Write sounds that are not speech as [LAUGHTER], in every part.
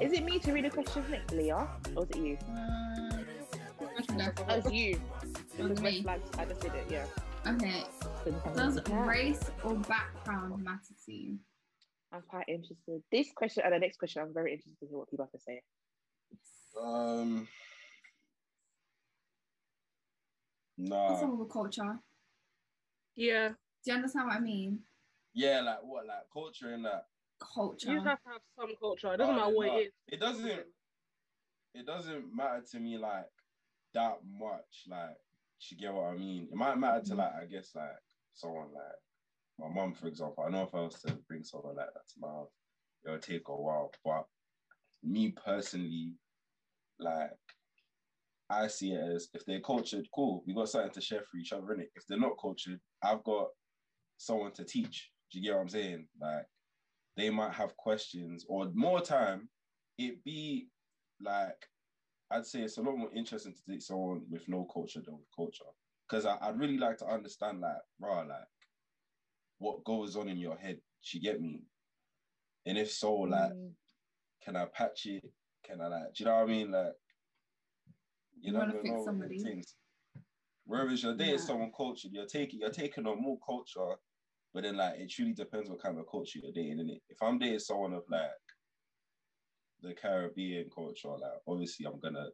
Is it me to read the questions next, Leah? Or is it you? Uh, it's you. Because me. red flags, I just did it, yeah. okay. Does race or background matter to you? I'm quite interested. This question and the next question, I'm very interested to hear what people have to say. Um, What's nah. wrong with culture? Yeah, Do you understand what I mean? Yeah, like what, like culture and that. Culture. you have to have some culture. It doesn't matter what it is. It doesn't. It doesn't matter to me like that much. Like, you get what I mean? It might matter to like, I guess like someone like my mom, for example. I know if I was to bring someone like that to my house, it would take a while. But me personally, like, I see it as if they're cultured, cool. We got something to share for each other, innit? If they're not cultured, I've got someone to teach. Do you get what I'm saying? Like, they might have questions, or more time, it be like, I'd say it's a lot more interesting to date someone with no culture than with culture. Because I'd really like to understand, like, rah, like, what goes on in your head. She you get me? And if so, like, Mm. can I patch it? Can I like, do you know what I mean? Like, you You fix know somebody. things. Whereas you're dating Yeah. someone cultured, you're taking you're taking on more culture, but then like it truly depends what kind of culture you're dating. And if I'm dating someone of like the Caribbean culture, like obviously I'm gonna, do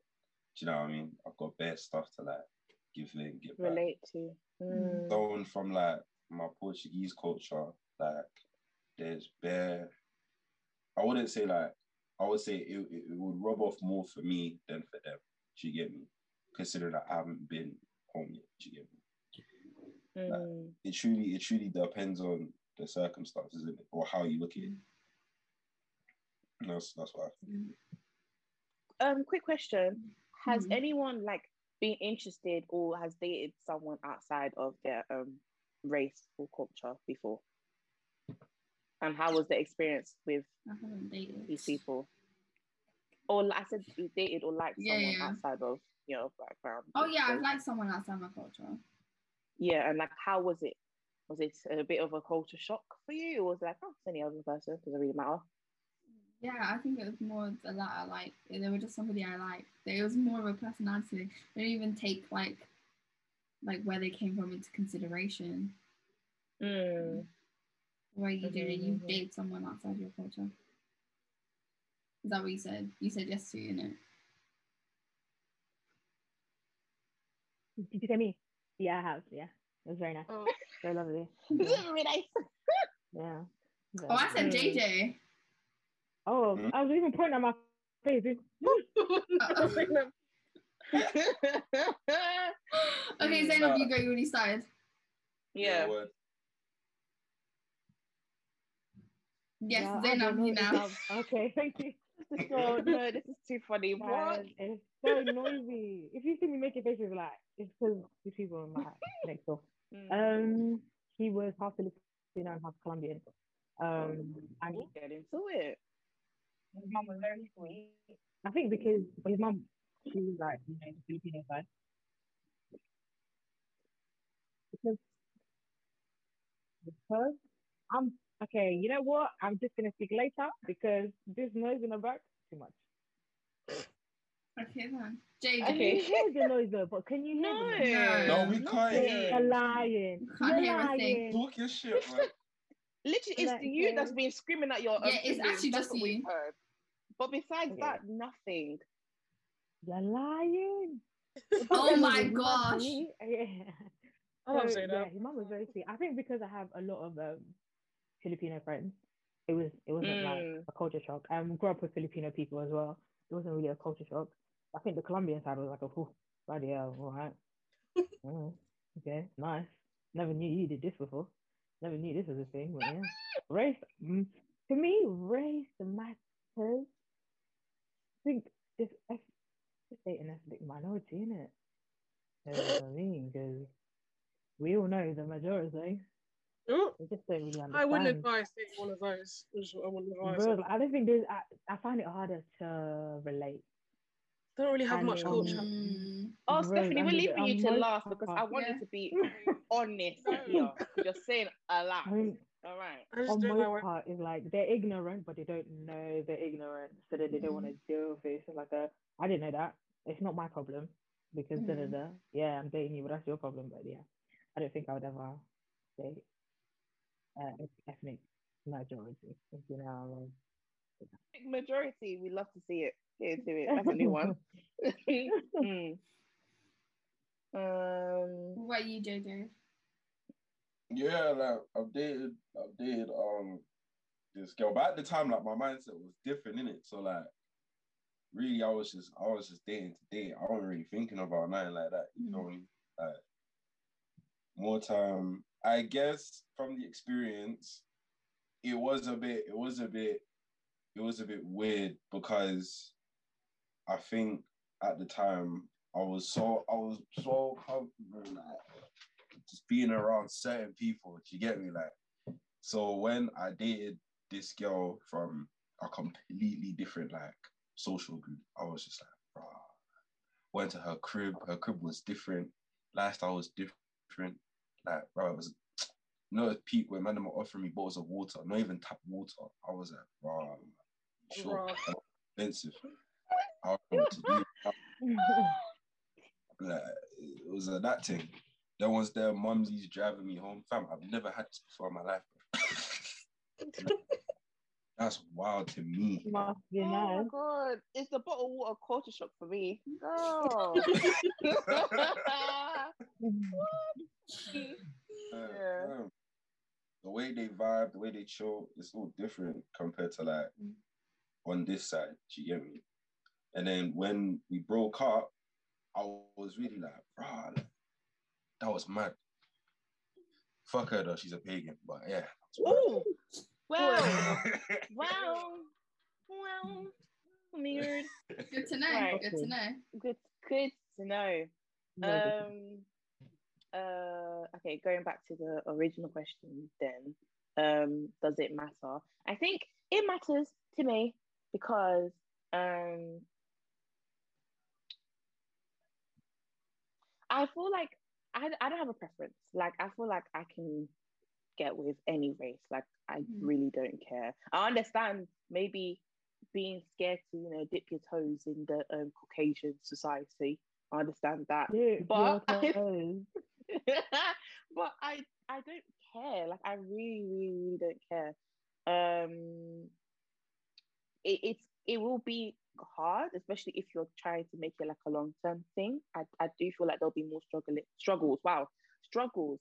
you know what I mean? I've got bare stuff to like give in, get back. Relate to. Mm. Someone from like my Portuguese culture, like there's bare. I wouldn't say like I would say it, it, it would rub off more for me than for them. Do you get me? Considering that I haven't been home yet. Do you get me? Mm. It truly, it truly depends on the circumstances isn't it? or how you look at it. That's that's what I think. Um, quick question: Has Mhm. anyone like been interested or has dated someone outside of their um race or culture before? And how was the experience with I haven't dated. these people? Or I said, you dated or liked Yeah, someone yeah. outside of your background. Oh yeah, I've liked someone outside my culture. Yeah, and like how was it? Was it a bit of a culture shock for you, or was it like, oh, it's any other person? Doesn't really matter. Yeah, I think it was more the latter. Like they were just somebody I liked. It was more of a personality. They didn't even take like like where they came from into consideration. Mm. Where you did it, you date someone outside your culture. Is that what you said? You said yes to, you know. Did you say me? Yeah, I have. Yeah, it was very nice. Oh, [LAUGHS] Very lovely. This [LAUGHS] Yeah. is really nice. [LAUGHS] yeah. Oh, I said. JJ. Oh, Hmm? I was even pointing at my face. Okay, Zainab, you go. You already started. yeah. word. Yes, Yeah, I Zainab, you now. Okay, thank you. So no, this is too funny. [LAUGHS] What? It's so noisy. If you see me making faces like it's because these people are like [LAUGHS] next door. Mm. Um, he was half Filipino and half Colombian. Um, and We'll get into it. his mum was very sweet. I think because his mom, she was like, you know, the Filipino side. Because, because I'm okay. You know what? I'm just gonna speak later because this noise in the back too much. Okay then. JJ. I Okay. can hear the noise though, but can you hear No, the noise? No, we can't it. hear You're it. lying. Can't You're hear a thing. lying. Talk your shit, man. [LAUGHS] Literally, it's Like, you that's been screaming at your. Yeah, it's actually That's just what you. But besides Okay. that, nothing. You're lying. [LAUGHS] Oh my gosh. to me- [LAUGHS] Yeah. I love So, Zainab. yeah, his mum was very sweet. I think because I have a lot of um, Filipino friends, it was it wasn't Mm. like a culture shock. I um, grew up with Filipino people as well. It wasn't really a culture shock. I think the Colombian side was like a whew, bloody hell, all right. [LAUGHS] Mm, okay, nice. Never knew you did this before. Never knew this was a thing. But yeah, race mm, to me, race matters. I think this this an ethnic minority, isn't it? You know what I mean, because we all know the majority. Oh, We just don't really understand. I wouldn't advise taking one of those. I wouldn't advise Bro, it. I don't think there's. I, I find it harder to relate. They don't really have and, much um, culture. Mm. Oh, Bro, Stephanie, we're leaving you to most last because I part- want Yeah. you to be [LAUGHS] honest here. [LAUGHS] You're saying a lot. I mean, All right. On don't know most part is like they're ignorant, but they don't know they're ignorant, so that they don't want to deal with it. It's like a, I didn't know that. It's not my problem because da da Mhm. da. Yeah, I'm dating you, but that's your problem. But yeah, I don't think I would ever date uh, ethnic majority. You know, Majority, we love to see it. Get into it. That's a new one. [LAUGHS] Mm. Um, What about you, JJ? Yeah, like I've dated, I've dated um this girl, but at the time, like my mindset was different in it. So like, really, I was just, I was just dating to date. I wasn't really thinking about nothing like that. You know, like more time. I guess from the experience, it was a bit, it was a bit, it was a bit weird because I think at the time I was so, I was so comfortable, like just being around certain people. Do you get me? Like, so when I dated this girl from a completely different like social group, I was just like, "Bruh." Went to her crib. Her crib was different. Lifestyle was different. Like, bro, it was you know, peak when man were offering me bottles of water, not even tap water. I was like, bro, sure, expensive. I don't to do. [LAUGHS] Like, it was uh, that thing. There was their mumsies driving me home. Fam, I've never had this before in my life. [LAUGHS] [LAUGHS] bro. That's wild to me. must be oh my god, it's the bottled water culture shock for me. Oh. [LAUGHS] Uh, Yeah. The way they vibe, the way they chill, it's all different compared to like Mm. on this side. Do you get me? And then when we broke up, I was really like, bro, that was mad. Fuck her though, she's a pagan, but yeah. Ooh. Well, [LAUGHS] well, well, weird. Good to know. Right. Good to know. Good, good to know. Um, uh, okay, going back to the original question then, um, does it matter? I think it matters to me because um, I feel like I, I don't have a preference. Like, I feel like I can get with any race. Like, I Mm. really don't care. I understand maybe being scared to, you know, dip your toes in the um, Caucasian society. I understand that. Dip But I- [LAUGHS] but I I don't care. Like I really, really, really don't care. Um it, it's it will be hard, especially if you're trying to make it like a long term thing. I, I do feel like there'll be more struggling struggles. Wow, struggles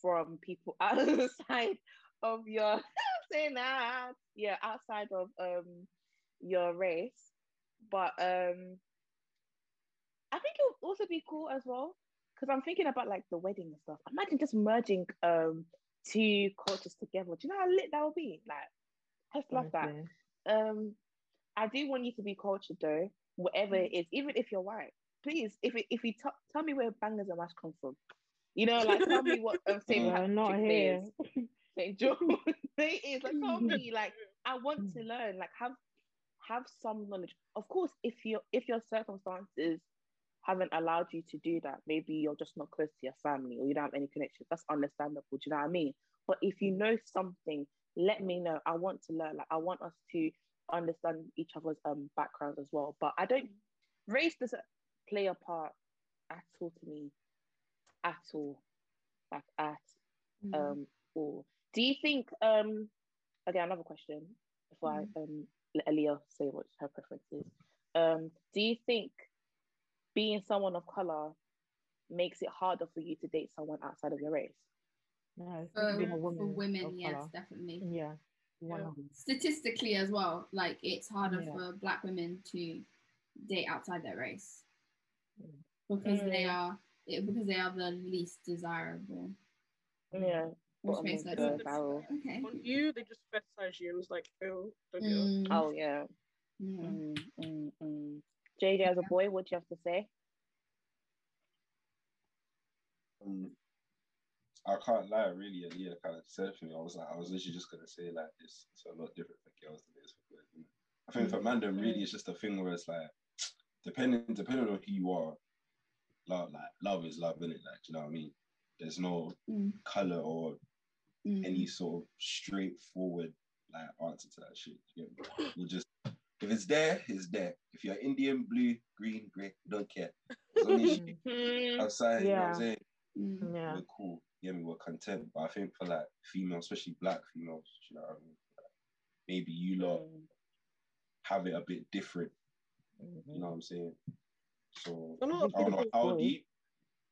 from people [LAUGHS] outside of your [LAUGHS] saying that yeah outside of um your race. But um I think it would also be cool as well because I'm thinking about like the wedding and stuff. Imagine just merging um two cultures together. Do you know how lit that would be? Like, I just love that. Um, I do want you to be cultured though, whatever it is, even if you're white. Please, if it, if you t- tell me where bangers and mash come from, you know, like tell me what St. Yeah, Patrick's not here. is, St. Day is. Like tell me, [LAUGHS] like I want to learn, like have have some knowledge. Of course, if you if your circumstances haven't allowed you to do that, maybe you're just not close to your family or you don't have any connections. That's understandable. Do you know what I mean? But if you know something, let me know. I want to learn. Like I want us to understand each other's um backgrounds as well. But I don't race doesn't play a part at all to me. At all. Like at Mm. um all. Do you think um again another question before I um let Aliyah say what her preference is. Um do you think being someone of color makes it harder for you to date someone outside of your race? No, it's for, being a for women, yes, colour. definitely. Yeah. one Yeah. Statistically as well, like it's harder Yeah. for black women to date outside their race Mm. because they Mm. are it, because they are the least desirable. Yeah. Which bottom makes of no the sense. Okay. On you, they just fetishize you and it's like, oh, don't do that. Mm, Oh yeah. mm. Mm, mm, mm. JJ, as a boy, what do you have to say? Um, I can't lie, really. Yeah, kind of said for me. I was like, I was literally just gonna say like this. It's a lot different for girls than it is for boys. I think for man, really, it's just a thing where it's like, depending depending on who you are, love like love is love, innit? Like, do you know what I mean? There's no Mm. color or Mm. any sort of straightforward like answer to that shit. You get me? We'll just if it's there, it's there. If you're Indian, blue, green, grey, don't care. As long as you [LAUGHS] you know what I'm saying? Mm. Yeah. We're cool. Yeah, we were content. But I think for like females, especially black females, you know what I mean? Like, maybe you lot Mm. have it a bit different. Mm-hmm. You know what I'm saying? So I of don't know how do. deep,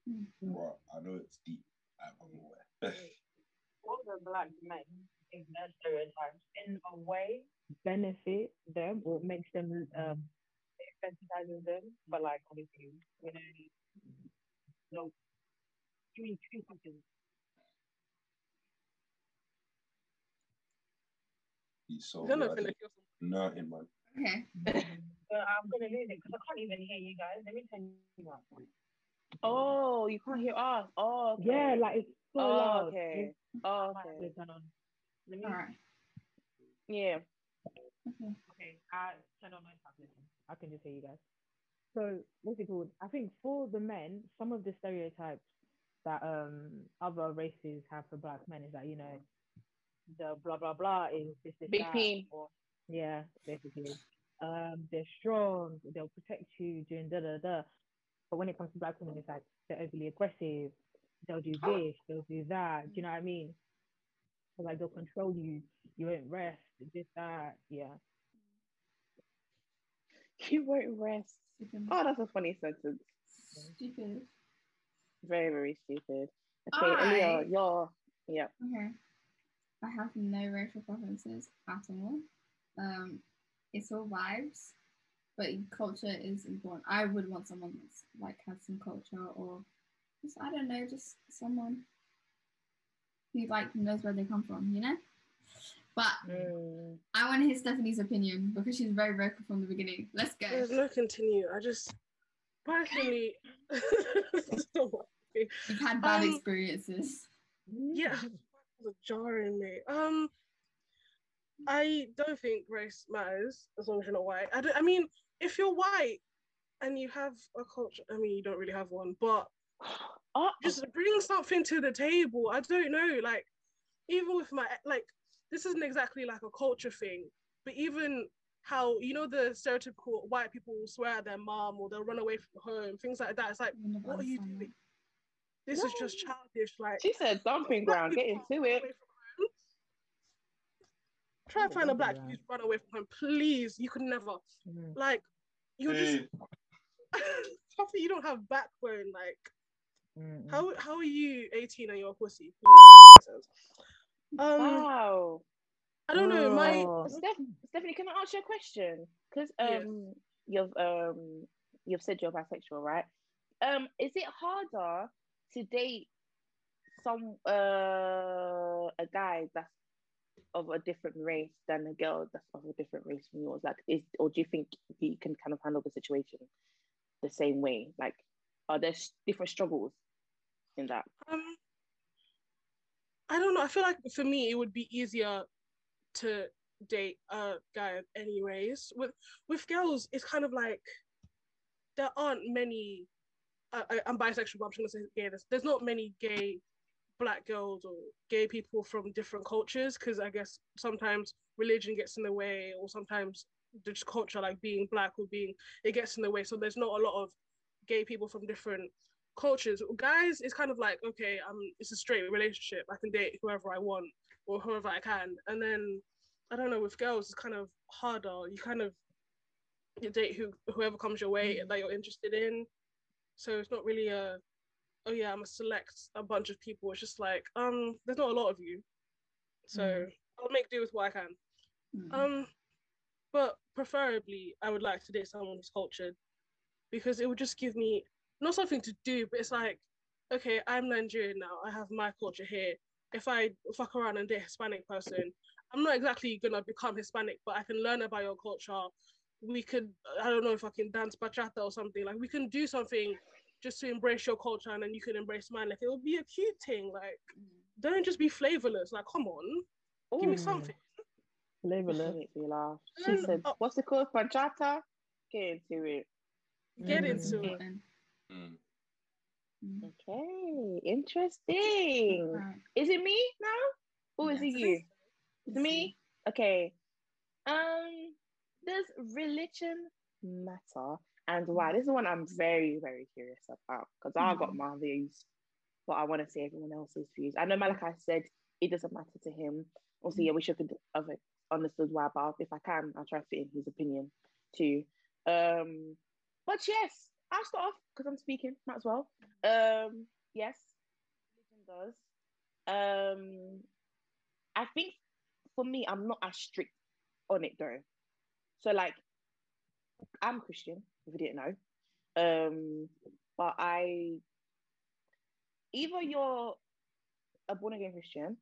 Mm. but I know it's deep. I'm aware. all the black men in their stereotypes in a way benefit them or makes them um it sensitizes them, but like obviously you know no three two seconds. He's so I don't know good. if it's like Nothing, man. Okay. But I'm gonna lose it because I can't even hear you guys. Let me turn you up. Oh, you can't hear us. Oh, okay. Yeah, like it's so Oh, loud. okay. It's- Oh, I might have okay. turn on. Let me All right. Yeah. Okay. Okay, I turn on my tablet. I can just hear you guys. So what's it called? I think for the men, some of the stereotypes that um other races have for black men is that you know the blah blah blah is this, this Big that, P. or yeah, basically. Um, they're strong. They'll protect you doing da da da. But when it comes to black women, it's like they're overly aggressive. They'll do this. They'll do that. Do you know what I mean? So like they'll control you. You won't rest. This that. Yeah. You won't rest. Oh, that's a funny sentence. Stupid. Very, very stupid. Okay, Alright. Aliyah, you're yeah. Okay. I have no racial preferences at all. Um, it's all vibes, but culture is important. I would want someone that's like has some culture or just I don't know, just someone who like knows where they come from, you know. But Mm. I want to hear Stephanie's opinion because she's very vocal from the beginning. Let's go. There's no continue. I just personally, [LAUGHS] You've had bad Um, experiences. yeah, was jarring me. Um, I don't think race matters as long as you're not white. I, don't, I mean, if you're white and you have a culture, I mean, you don't really have one, but [SIGHS] Oh, just bring something to the table. I don't know, like even with my like, this isn't exactly like a culture thing, but even how you know the stereotypical white people will swear at their mom or they'll run away from home, things like that. It's like, what are you doing? This is just childish. Like, she said dumping ground. Get into it. Try and find a black Yeah. dude to run away from him, please. You could never. Mm. Like, you're just Hey, [LAUGHS] something you don't have backbone. Like, Mm, mm. how how are you 18 and you're a pussy? Um, Wow. I don't know. My. Steph, Stephanie, can I ask you a question? Because Yes. um, you've um, you've said you're bisexual, right? Um, is it harder to date some uh a guy that's of a different race than a girl that's of a different race from yours? Like, is or do you think you can kind of handle the situation the same way? Like, are there different struggles in that? um, I don't know. I feel like for me, it would be easier to date a guy of any race. With with girls, it's kind of like there aren't many. I, I, I'm bisexual, but I'm just gonna say gay. There's, there's not many gay black girls or gay people from different cultures because I guess sometimes religion gets in the way, or sometimes just culture, like being black or being, it gets in the way. So there's not a lot of gay people from different cultures. Guys, it's kind of like okay, um, it's a straight relationship. I can date whoever I want or whoever I can, and then I don't know with girls, it's kind of harder. You kind of you date who whoever comes your way that you're interested in. So it's not really a oh yeah, I'm gonna select a bunch of people. It's just like um, there's not a lot of you, so Mm. I'll make do with what I can. Mm. Um, but preferably, I would like to date someone who's cultured because it would just give me not something to do, but it's like, okay, I'm Nigerian now. I have my culture here. If I fuck around and date a Hispanic person, I'm not exactly gonna become Hispanic, but I can learn about your culture. We could, I don't know if I can dance bachata or something. Like we can do something just to embrace your culture, and then you can embrace mine. Like it would be a cute thing. Like don't just be flavorless. Like come on, give me Mm. something. She Flavorless. makes me laugh. She Mm. said, Oh. "What's it called? Bachata." Get into it. Get Mm. into it. Mm. Mm. Okay, interesting. Right. Is it me now? Who is Yes. it? You? It's me. Okay. Um, does religion matter? And why? This is one I'm very, very curious about because I got my views, but I want to see everyone else's views. I know Malachi said it doesn't matter to him. Also, yeah, we should have understood why, but if I can, I'll try to fit in his opinion too. Um, but yes, I'll start off because I'm speaking, might as well. Um, yes, religion does. Um, I think for me, I'm not as strict on it though. So like, I'm Christian. If you didn't know, um, but I either you're a born again Christian,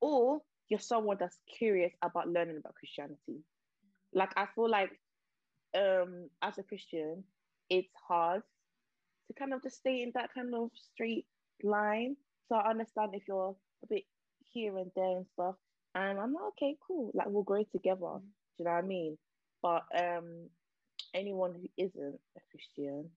or you're someone that's curious about learning about Christianity. Like I feel like, um, as a Christian, it's hard to kind of just stay in that kind of straight line. So I understand if you're a bit here and there and stuff. And I'm like, okay, cool. Like we'll grow together. Do you know what I mean? But um anyone who isn't a Christian,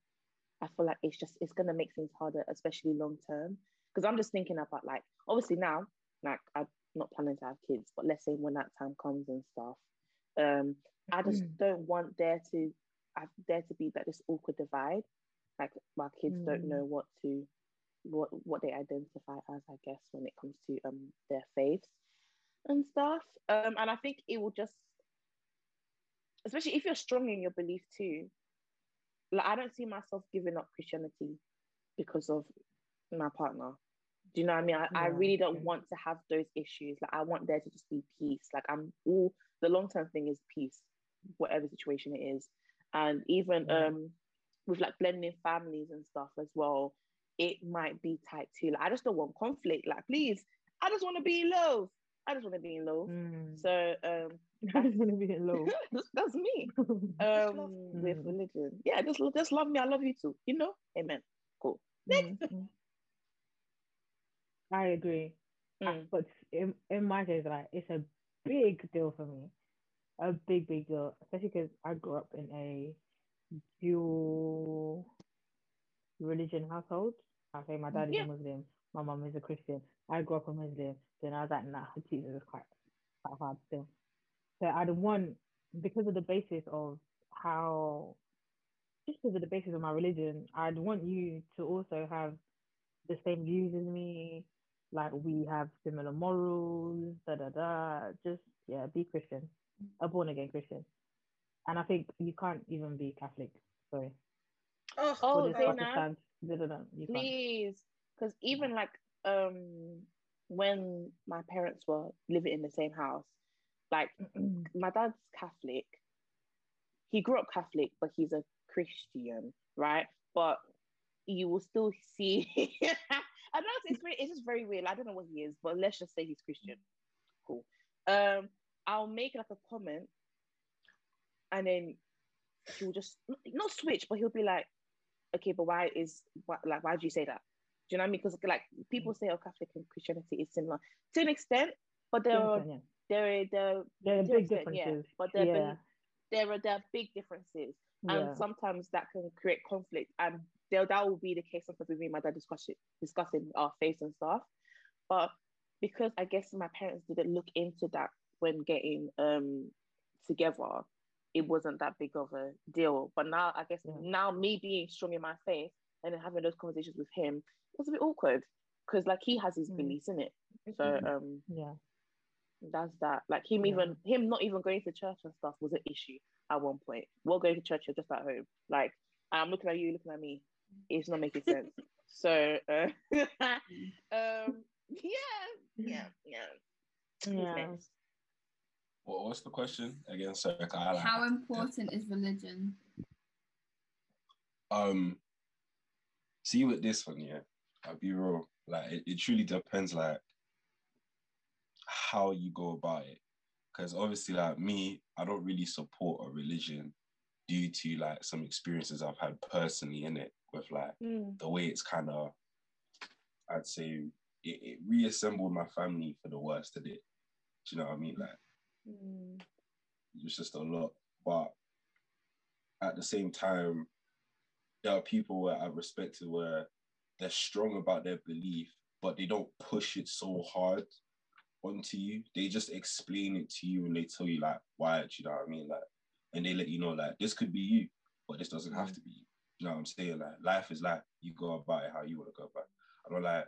I feel like it's just it's gonna make things harder, especially long term. Because I'm just thinking about like obviously now, like I'm not planning to have kids, but let's say when that time comes and stuff, um, I just don't want there to I there to be that this awkward divide. Like my kids don't Mm. know what to what what they identify as, I guess, when it comes to um their faiths and stuff. Um, and I think it will just, especially if you're strong in your belief too. Like I don't see myself giving up Christianity because of my partner. Do you know what I mean? I, I really don't okay. want to have those issues. Like I want there to just be peace. Like I'm all the long term thing is peace, whatever situation it is. And even Yeah. um with like blending families and stuff as well, it might be tight too. Like I just don't want conflict. Like please, I just want to be in love. I just want to be in love. Mm. So um [LAUGHS] That's [LAUGHS] gonna be low. [LAUGHS] that's, that's me. Um with religion. Yeah, just just love me. I love you too. You know? Amen. Cool. Mm, mm. I agree. I- Mm. But in, in my case, like it's a big deal for me, a big big deal, especially because I grew up in a dual religion household. I say my dad is Yeah. a Muslim, my mum is a Christian. I grew up a Muslim, then I was like, nah, Jesus is quite quite hard still. So I'd want because of the basis of how just because of the basis of my religion, I'd want you to also have the same views as me. Like we have similar morals, da da da. Just yeah, be Christian, a born again Christian. And I think you can't even be Catholic. Sorry, Oh, Oh, for this say now. Protestant, da da da. You can't. Please. Because even like um when my parents were living in the same house, like my dad's Catholic. He grew up Catholic, but he's a Christian, right? But you will still see. [LAUGHS] I know it's, weird, it's just very weird. I don't know what he is, but let's just say he's Christian. Cool. Um, I'll make like a comment, and then he'll just not switch, but he'll be like, "Okay, but why is why, like why do you say that?" Do you know what I mean? Because like people say, "Oh, Catholic and Christianity is similar to an extent, but there are Yeah. There are there are There are big extent, yeah, differences. but there yeah, there are there are big differences, yeah. and sometimes that can create conflict. And there that will be the case sometimes with me and my dad discussing discussing our faith and stuff. But because I guess my parents didn't look into that when getting um together, it wasn't that big of a deal. But now I guess Yeah. now me being strong in my faith and then having those conversations with him it was a bit awkward because like he has his Mm. beliefs in it. So um yeah. That's that. Like him Yeah. even him not even going to church and stuff was an issue at one point. We're going to church, you're just at home. Like I'm looking at you, looking at me. It's not making sense. [LAUGHS] so uh, [LAUGHS] um yeah, yeah, yeah. Yeah. next? What, what's the question again? Sorry, I like How important is religion? um see with this one, yeah. I'll be real. Like it, it truly depends like how you go about it. Because obviously, like me, I don't really support a religion due to like some experiences I've had personally in it with like Mm, the way it's kind of I'd say it, it reassembled my family for the worst of it. Do you know what I mean? Like mm, it's just a lot. But at the same time, there are people where I've respected where they're strong about their belief, but they don't push it so hard. Onto you. They just explain it to you and they tell you like why. Do you know what I mean? Like, and they let you know like this could be you, but this doesn't have to be you. You know what I'm saying? Like life is like you go about it how you want to go about. It. I don't like.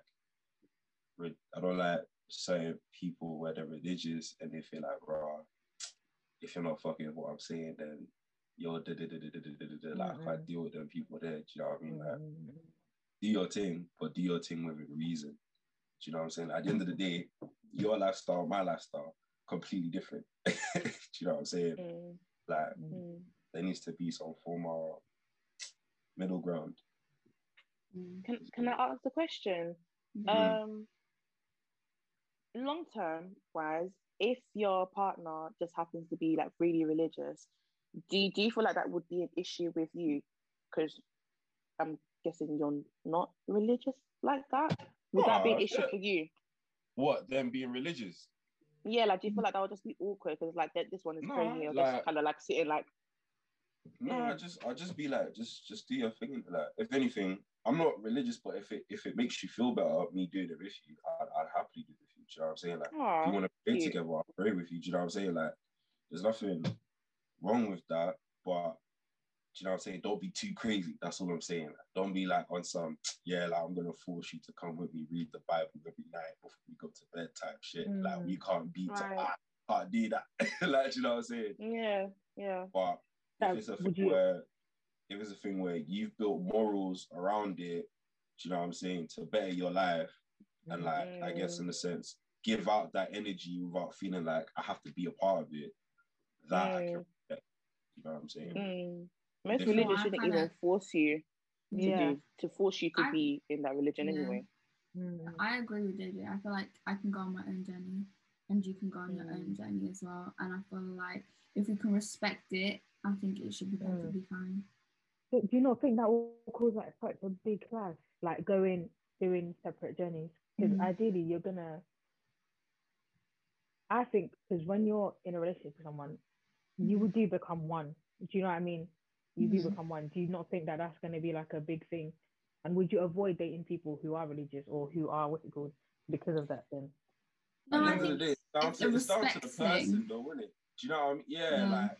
I don't like certain people where they're religious and they feel like, raw. If you're not fucking what I'm saying, then you're da da da da da da da da. Like I can't Mhm. deal with them people there. Do you know what I mean? Like Mm. do your thing, but do your thing with a reason. Do you know what I'm saying? At the end of the day, your lifestyle, my lifestyle, completely different. [LAUGHS] do you know what I'm saying? Mm, Like mm. there needs to be some form of middle ground. Mm. Can Can I ask the question? Mm. Um, long term wise, if your partner just happens to be like really religious, do you, do you feel like that would be an issue with you? Because I'm guessing you're not religious like that. Would that be an Oh, issue shit. for you? What, them being religious? Yeah, like do you feel like that would just be awkward because like that, this one is No, praying, like- just kind of like sitting like, No, Yeah. I just I just be like, just just do your thing. Like, if anything, I'm not religious, but if it if it makes you feel better, me doing it with you, I'd, I'd happily do it with you. Do you know what I'm saying? Like, if you want to pray cute. together, I'll pray with you. Do you know what I'm saying? Like, there's nothing wrong with that, but do you know what I'm saying? Don't be too crazy. That's all I'm saying. Don't be like on some, yeah, like I'm gonna force you to come with me, read the Bible every night before we go to bed type shit. Like Mm. we can't be to Right. ah, can't do that. [LAUGHS] like, do you know what I'm saying? yeah, yeah. But That- if it's a thing you- where if it's a thing where you've built morals around it, do you know what I'm saying, to better your life and like I guess in a sense, give out that energy without feeling like I have to be a part of it. That I can Mm. You know what I'm saying? Mm. Most Different. religions shouldn't kinda- even force you to Yeah. do to force you to I- be in that religion Yeah. anyway. Mm. I agree with JJ. I feel like I can go on my own journey and you can go on your Mm. own journey as well. And I feel like if we can respect it, I think it should be Mm. perfectly fine. But do you not think that will cause like such a big clash, like going doing separate journeys? Because Mhm. ideally, you're gonna. I think because when you're in a relationship with someone, you Mhm. do become one. Do you know what I mean? You do Mhm. become one. Do you not think that that's gonna be like a big thing? And would you avoid dating people who are religious or who are what's it called because of that? Then No, At the I the think day, it's down, it's to, a it's down to respect the person thing. though, isn't it? Do you know what I mean? Yeah, Yeah. like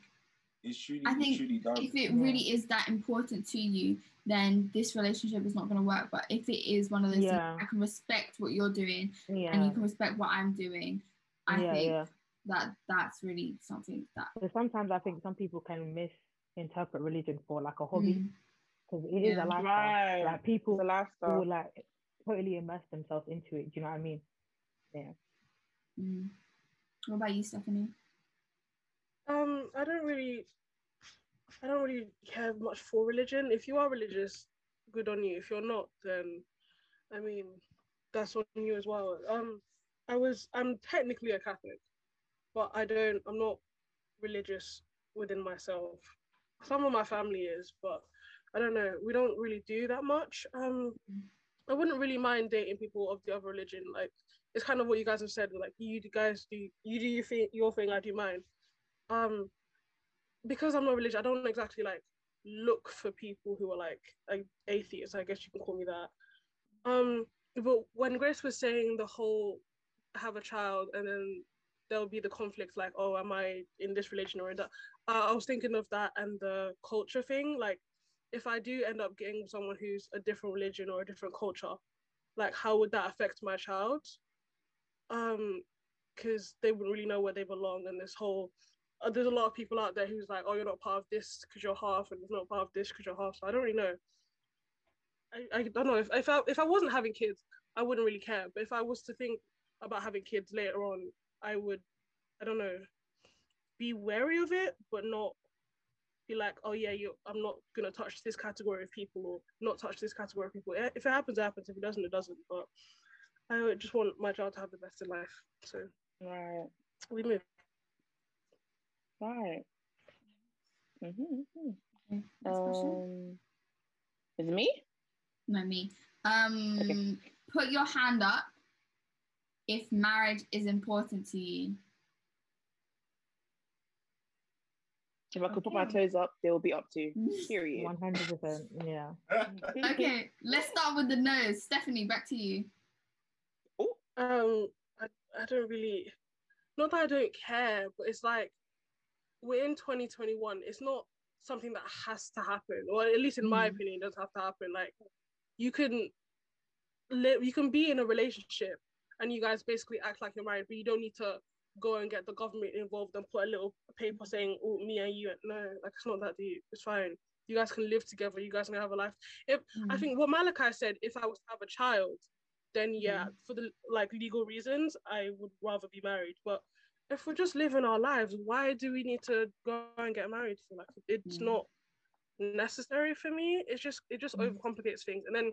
it's truly, I it's think truly down if it Yeah. really is that important to you, then this relationship is not going to work. But if it is one of those, things, I can respect what you're doing and you can respect what I'm doing. I yeah, think yeah. that that's really something that. So sometimes I think some people can misinterpret religion for like a hobby Mm, because it is Yeah. a lifestyle. Right. Like It's people a lifestyle. will like totally immerse themselves into it. Do you know what I mean? Yeah. mm. What about you, Stephanie? Um, I don't really, I don't really care much for religion. If you are religious, good on you. If you're not, then, I mean, that's on you as well. Um, I was, I'm technically a Catholic, but I don't, I'm not religious within myself. Some of my family is, but I don't know. We don't really do that much. Um, I wouldn't really mind dating people of the other religion. Like, it's kind of what you guys have said. Like, you guys do, you do your thing, your thing, I do mine um because I'm not religious, I don't exactly like look for people who are like a- atheists. I guess you can call me that. Um, but when Grace was saying the whole have a child and then there'll be the conflict like, oh, am I in this religion or that? Uh, I was thinking of that and the culture thing. Like, if I do end up getting someone who's a different religion or a different culture, like, how would that affect my child? Um, because they wouldn't really know where they belong and this whole uh, there's a lot of people out there who's like, oh, you're not part of this because you're half, and you're not part of this because you're half. So I don't really know. I, I don't know if if I if I wasn't having kids, I wouldn't really care. But if I was to think about having kids later on, I would, I don't know, be wary of it, but not be like, oh yeah, you I'm not gonna touch this category of people or not touch this category of people. If it happens, it happens. If it doesn't, it doesn't. But I just want my child to have the best in life. So Right. we move. Right. Mm-hmm. Okay, next question. Um, is it me? No, me. Um, Okay. put your hand up if marriage is important to you. If I could put my toes up, they will be up to. [LAUGHS] Period. One hundred percent. Yeah. [LAUGHS] okay, let's start with the nose. Stephanie, back to you. Um, I, I don't really, not that I don't care, but it's like we're in 2021. It's not something that has to happen, or at least in my Mm. opinion, it doesn't have to happen. Like you can live, you can be in a relationship and you guys basically act like you're married, but you don't need to go and get the government involved and put a little paper saying, "Oh, me and you." No, like it's not that deep. It's fine. You guys can live together. You guys can have a life. If I Mm. think what Malachi said, if I was to have a child, then yeah, for the like legal reasons, I would rather be married. But if we're just living our lives, why do we need to go and get married? For like, it's Mm. not necessary for me. It's just it just Mm. overcomplicates things. And then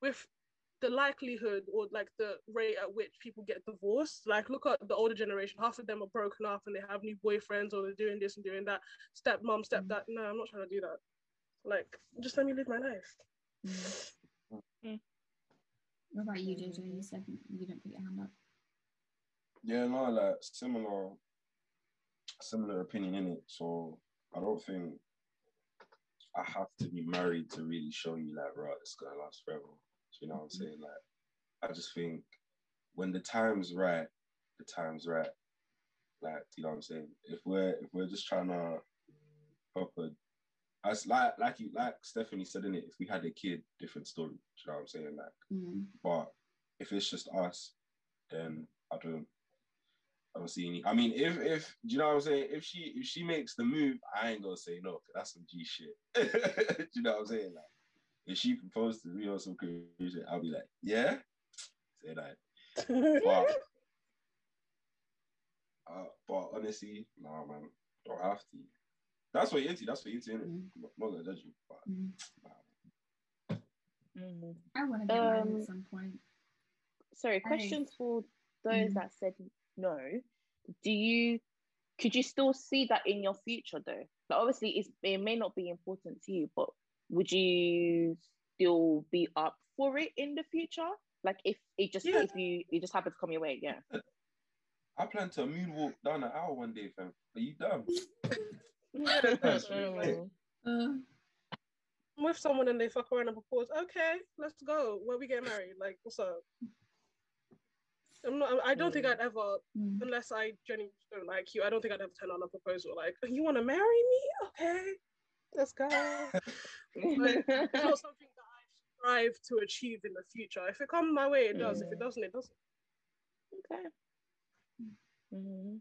with the likelihood or like the rate at which people get divorced, like look at the older generation, half of them are broken up and they have new boyfriends or they're doing this and doing that. step mom step stepdad. No, I'm not trying to do that. Like, just let me live my life. Mm. What about you, JJ? You said you didn't put your hand up. Yeah, no, like similar, similar opinion in it. So I don't think I have to be married to really show you like, right, it's gonna last forever. You know what I'm saying? Like, I just think when the time's right, the time's right. Like, do you know what I'm saying? If we're if we're just trying to proper, as like like you like Stephanie said in it, if we had a kid, different story. Do you know what I'm saying? Like. Mm. But if it's just us, then I don't I don't see any. I mean, if if do you know what I'm saying? If she if she makes the move, I ain't gonna say no, that's some G shit. [LAUGHS] do you know what I'm saying? Like if she proposed to me or some crazy shit, I'll be like, yeah, say that. [LAUGHS] But uh, but honestly, nah, man, don't have to. That's what you're into. That's what you're into. innit? Mm. I'm not gonna judge you, but Mm. nah. Mhm. I want to get married Um, at some point. Sorry, I- questions for those Mm. that said no. Do you could you still see that in your future though? Like obviously it's, it may not be important to you, but would you still be up for it in the future? Like if it just Yeah. if you it just happened to come your way, yeah. I plan to moonwalk down the aisle one day, fam. Are you dumb? That's real, I'm with someone and they fuck around and propose. Okay, let's go. Where we get married? Like, what's up? I'm not. I don't think. I'd ever, mm. unless I genuinely don't like you. I don't think I'd ever turn on a proposal like, "You want to marry me? Okay, let's go." [LAUGHS] It's not something that I strive to achieve in the future. If it comes my way, it does. If it Mm. doesn't, it doesn't. okay. Mhm.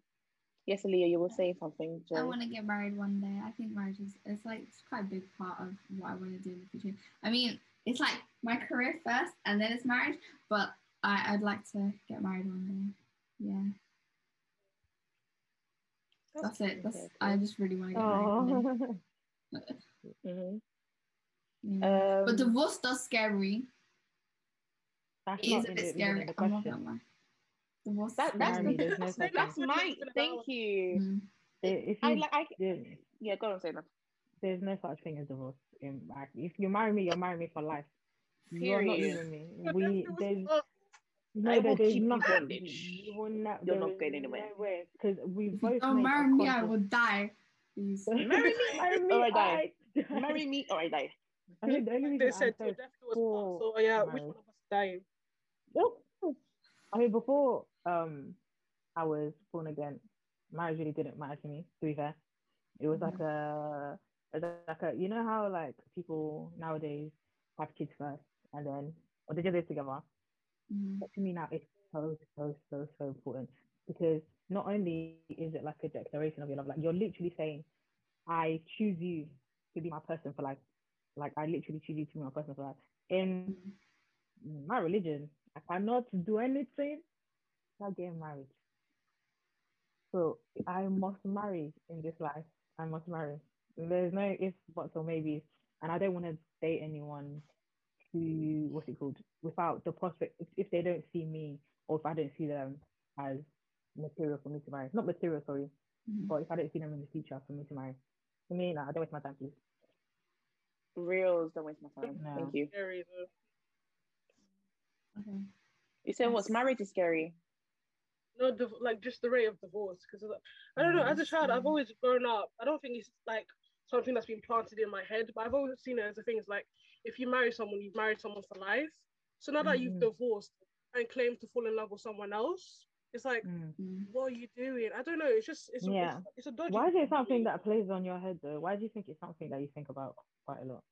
Yes, Leah, you were saying something. I want to get married one day. I think marriage is it's like it's quite a big part of what I want to do in the future. I mean, it's like my career first and then it's marriage, but I, I'd like to get married one day. Yeah, that's it. That's I just really want to get married [LAUGHS] one day. Mhm. Yeah. Um, but divorce does scare me. that's It is a bit the- even scary. in the I'm not question. gonna lie. Divorce. that, that's Marry, the, there's no that's, such my thank you. Mm. If I like I there- yeah, go on say that. there's no such thing as divorce. In fact, if you marry me, you're marrying me for life. You're not Period. leaving me. [LAUGHS] We then it was there's no, I there- will there's keep you nothing. You will not, You're not going anywhere. Because we If both you don't marry me, I will die. Please. Marry me, [LAUGHS] marry me. or I die. I- Marry me or I die. I the They said your death was for. So yeah, which one of us dying? I mean, before um, I was born again, marriage really didn't matter to me. To be fair, it was like a, it like a, you know how like people nowadays have kids first and then, or they just live together. Mhm. But to me now, it's so so so so important because not only is it like a declaration of your love, like you're literally saying, I choose you to be my person for life. Like I literally choose you to be my person for life. In my religion, I cannot do anything without getting married. So I must marry in this life. I must marry. There's no ifs, buts, or maybe. And I don't want to date anyone who, what's it called, without the prospect, if, if they don't see me or if I don't see them as material for me to marry. Not material, sorry, Mhm. but if I don't see them in the future for me to marry. For me, nah, I don't waste my time, please. Reals, don't waste my time. No. Thank you. Scary. Okay. You said what's marriage is scary. No, div- like just the rate of divorce. Because I don't know. As a child, I've Mm. always grown up. I don't think it's like something that's been planted in my head, but I've always seen it as a thing. It's like if you marry someone, you've married someone for life. So now that you've Mhm. divorced and claim to fall in love with someone else, It's like, Mm. What are you doing? I don't know. It's just it's Yeah. it's, it's a dodgy. Why is it something that plays on your head though? Why do you think it's something that you think about quite a lot?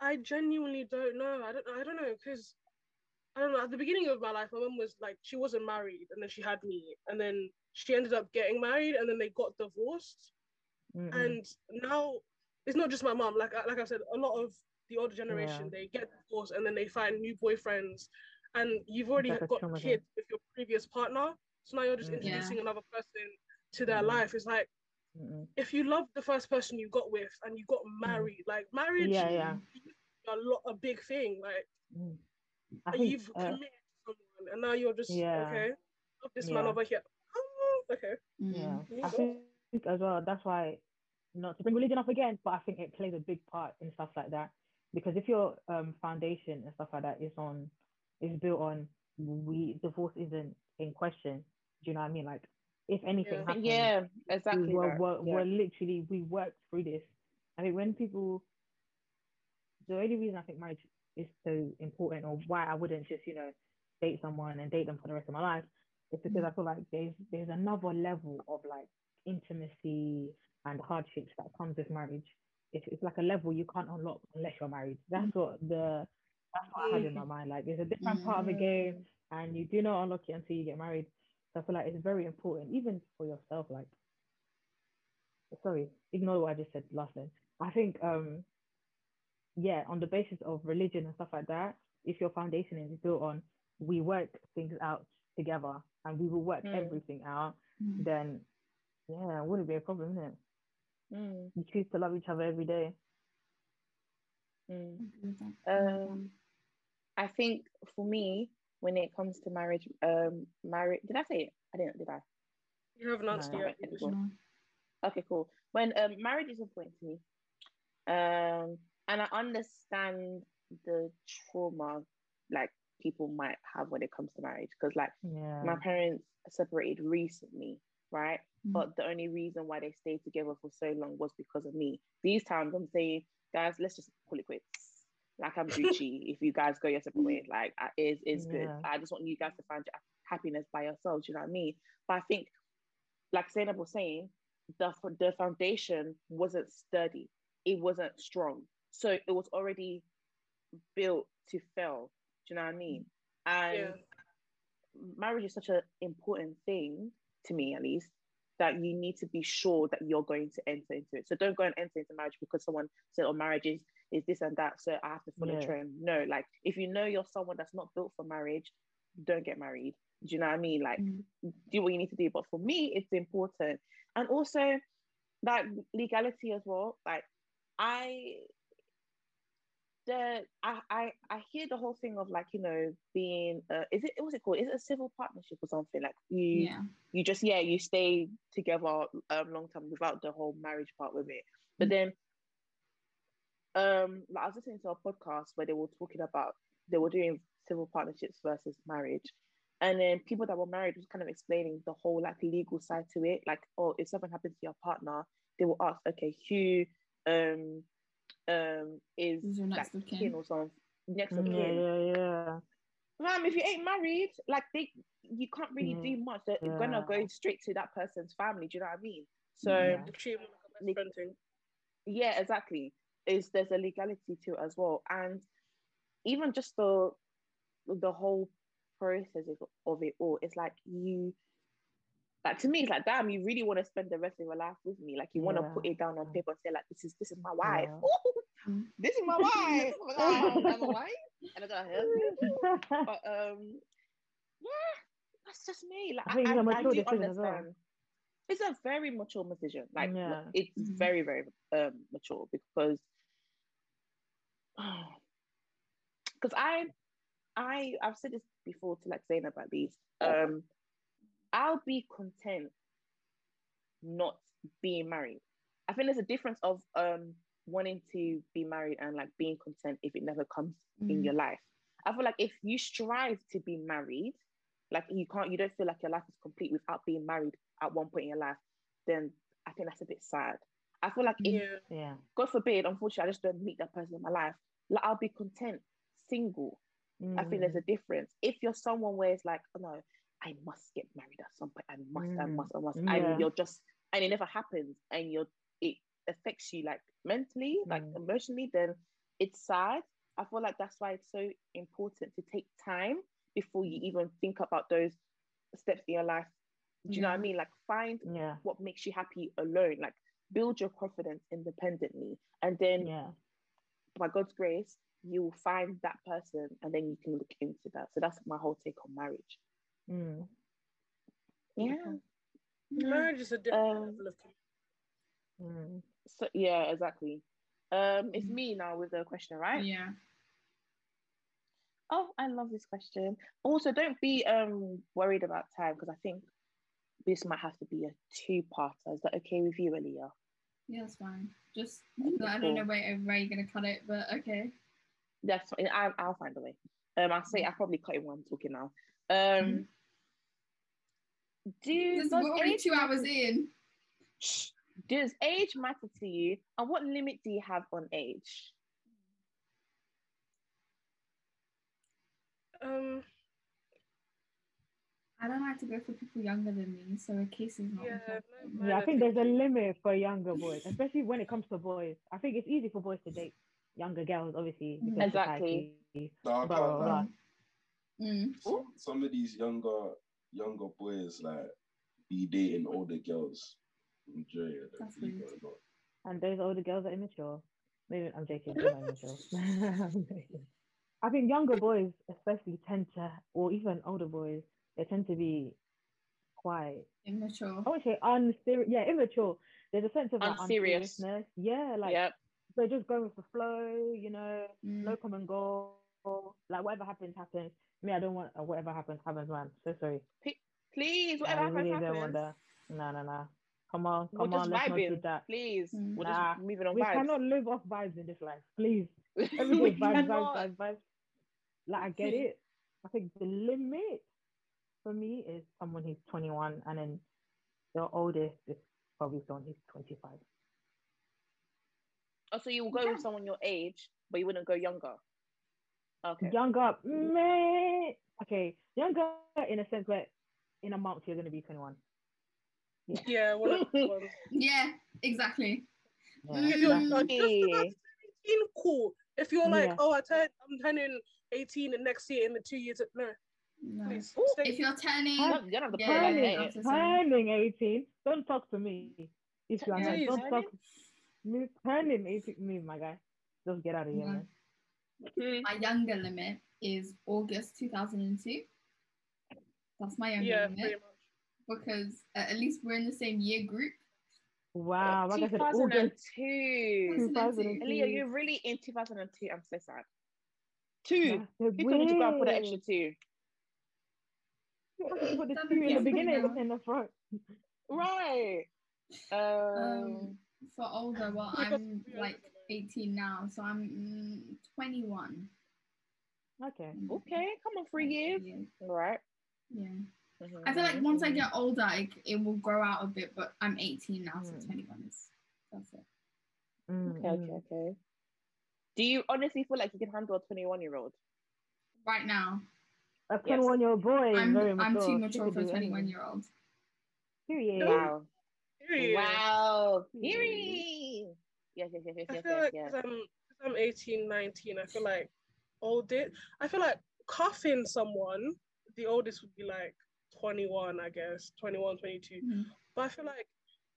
I genuinely don't know. I don't I don't know because I don't know. At the beginning of my life, my mom was like she wasn't married, and then she had me, and then she ended up getting married, and then they got divorced. Mm-mm. And now it's not just my mom. Like I- like I said, a lot of the older generation Yeah. they get divorced, and then they find new boyfriends, and you've already got kids with your previous partner. So now you're just. Yeah. introducing another person to their Mhm. life. It's like Mm-mm. if you love the first person you got with, and you got married, like marriage, Mm. Yeah, yeah. a lot a big thing. Like Mm. And think, you've uh, committed to someone, and now you're just Yeah. okay. Love this man over here. Oh, okay. Mm. Yeah, Yeah. I think as well. That's why not to bring religion up again, but I think it plays a big part in stuff like that. Because if your um foundation and stuff like that is on is built on we divorce isn't in question. Do you know what I mean? Like if anything Yeah. happens, Yeah, exactly. we we're, we're, Yeah. we're literally we worked through this. I mean, when people, the only reason I think marriage is so important, or why I wouldn't just you know date someone and date them for the rest of my life, is because mm. I feel like there's there's another level of like intimacy and hardships that comes with marriage. It's, it's like a level you can't unlock unless you're married. That's what the that's what I have in my mm. mind. Like it's a different part of the game, and you do not unlock it until you get married. So I feel like it's very important, even for yourself. Like, sorry, ignore what I just said last then. I think, um, yeah, on the basis of religion and stuff like that, if your foundation is built on we work things out together and we will work Mm. everything out, Mm. then yeah, it wouldn't be a problem, isn't it? Mm, You choose to love each other every day. mm. Agree with that. Um, I think for me, when it comes to marriage, um, marriage. Did I say it? I didn't. Did I? You haven't answered No. yet. Okay, cool. No. Okay, cool. When um, marriage is important to me, um, and I understand the trauma like people might have when it comes to marriage, because like Yeah. my parents separated recently, right? Mm. But the only reason why they stayed together for so long was because of me. These times I'm saying, guys, let's just call it quits. Like I'm Gucci. [LAUGHS] if you guys go your separate way, like uh, is is good. Yeah. I just want you guys to find your happiness by yourselves. You know what I mean? But I think, like Zainab was saying, the the foundation wasn't sturdy. It wasn't strong. So it was already built to fail. Do you know what I mean? And Yeah. marriage is such an important thing to me at least that you need to be sure that you're going to enter into it. So don't go and enter into marriage because someone said, "Oh, marriage is, is this and that." So I have to follow Yeah. trend. No, like if you know you're someone that's not built for marriage, don't get married. Do you know what I mean? Like Mm. do what you need to do. But for me, it's important, and also that legality as well. Like I the I, I I hear the whole thing of like you know being uh is it what's it called is it a civil partnership or something like you Yeah. you just yeah you stay together um long time without the whole marriage part with it but Mm. then um like I was listening to a podcast where they were talking about they were doing civil partnerships versus marriage and then people that were married was kind of explaining the whole like legal side to it like oh if something happens to your partner they will ask okay who um um is Who's your next like of kin? kin or something next of Mm, kin yeah, yeah, yeah. Ma'am, if you ain't married, like they, you can't really Yeah. do much. They're gonna go straight to that person's family. Do you know what I mean? So Yeah. yeah, Treat him like a Nick- best friend thing. exactly. Is there's a legality to it as well, and even just the the whole process of, of it all. It's like you, like to me, it's like damn, you really want to spend the rest of your life with me. Like you want to Yeah. put it down on paper and say like, this is this is my wife. Yeah. [LAUGHS] This is my wife. [LAUGHS] I'm a wife, [LAUGHS] and I got a husband. but um yeah that's just me like I think it's a do as well. understand. it's a very mature decision like Yeah. it's very very um mature because [SIGHS] because i i i've said this before to like zainab at least um i'll be content not being married i think there's a difference of um wanting to be married and like being content if it never comes in Mm. your life. I feel like if you strive to be married, like you can't, you don't feel like your life is complete without being married at one point in your life, then I think that's a bit sad. I feel like if, Yeah. yeah. God forbid, unfortunately, I just don't meet that person in my life, like I'll be content single. I think there's a difference. If you're someone where it's like, oh no, I must get married at some point. I must, I Mm. must, I must. Yeah. And you're just, and it never happens. And you're, it affects you like mentally, like Mm. emotionally, then it's sad. I feel like that's why it's so important to take time before you even think about those steps in your life. Do you know what I mean? Like find Yeah. what makes you happy alone. Like build your confidence independently. And then Yeah. By God's grace, you'll find that person and then you can look into that. So that's my whole take on marriage. Mm. Yeah. Marriage is a different Um, level of Mm. So yeah, exactly. Um, it's Mhm. me now with the question, right? Yeah. Oh, I love this question. Also, don't be um worried about time because I think this might have to be a two-parter. Is that okay with you, Aliyah? Yeah, that's fine. Just I don't know where where you're gonna cut it, but okay. That's fine. I, I'll find a way. Um, I'll say I probably cut it when I'm talking now. Um, do This, does we're already age two hours matter- in. Shh. Does age matter to you, and what limit do you have on age? Um, I don't like to go for people younger than me, so a case is not. Yeah, no, Yeah, I I think think there's a limit for younger boys, especially when it comes to boys. I think it's easy for boys to date younger girls, obviously. Exactly. society, No, blah, blah, blah. Mm. Some, some of these younger younger boys like be dating older girls. Enjoy it. That's believe weird. it. And those older girls are immature. Maybe I'm joking. [LAUGHS] They're immature. [LAUGHS] I'm joking. I think younger boys, especially, tend to, or even older boys, they tend to be quite. Immature. I won't say unserious. Yeah, immature. There's a sense of like Unserious. unseriousness. Yeah, like yep. they're just going with the flow. You know, Mm. no common goal. Like whatever happens, happens. Me, I don't want uh, whatever happens, happens, man. So sorry. Please, whatever I happens, really happens. don't want that. No, no, no. Come on, We're come just on. Let's not do vibing. that. Please, Mm. we're Nah. just moving on We vibes. cannot live off vibes in this life, please. [LAUGHS] we Everything vibes, vibes, vibes, vibes. Like I get [LAUGHS] it. I think the limit for me is someone who's 21, and then the oldest is probably someone who's 25. Oh, so you will go Yeah. with someone your age, but you wouldn't go younger. Okay. Younger, meh. Okay, younger in a sense where in a month you're gonna be 21. yeah, one of the ones. Yeah, exactly. Yeah, If you're that's- uh, just about 17, cool. If you're like, Yeah. oh, I turn, I'm turning 18 and next year in the two years, no, No. please Ooh. If you're turning, You don't, you don't Yeah, put it like turning, yeah, that. that's the same. turning 18. Don't talk to me. If you are not, Please. don't talk. Me turning 18, me, my guy. Just get out of here, Yeah. man. Mm. my younger limit is August 2002. That's my younger yeah, limit pretty much. because uh, at least we're in the same year group. Wow, like I said, August 2002. 2002. Leah, you're really in 2002. I'm so sad. Two. That's so You told me to go and put an extra two. You [LAUGHS] have put the two in the beginning now. and the front. Right. Um, Um, For older, well, I'm like 18 now, so I'm mm, 21. Okay. Mm, okay, come on, three years. Yeah. Right. yeah. I feel like once I get older, I, it will grow out a bit, but I'm 18 now, so Mm. 21 is that's it. Mm, Okay, okay, mm. okay. Do you honestly feel like you can handle a 21 year old? Right now, A Yes. 21 year old boy I'm very I'm too mature for a 21 year old. Period. Wow. Period. Wow. Period. Period. Yes, yes, yes, yes, I yes, feel yes, like yes. I'm, 'cause I'm 18, 19, I feel like old it. I feel like cuffing someone, the oldest would be like 21, I guess, 21, 22. Mhm. But I feel like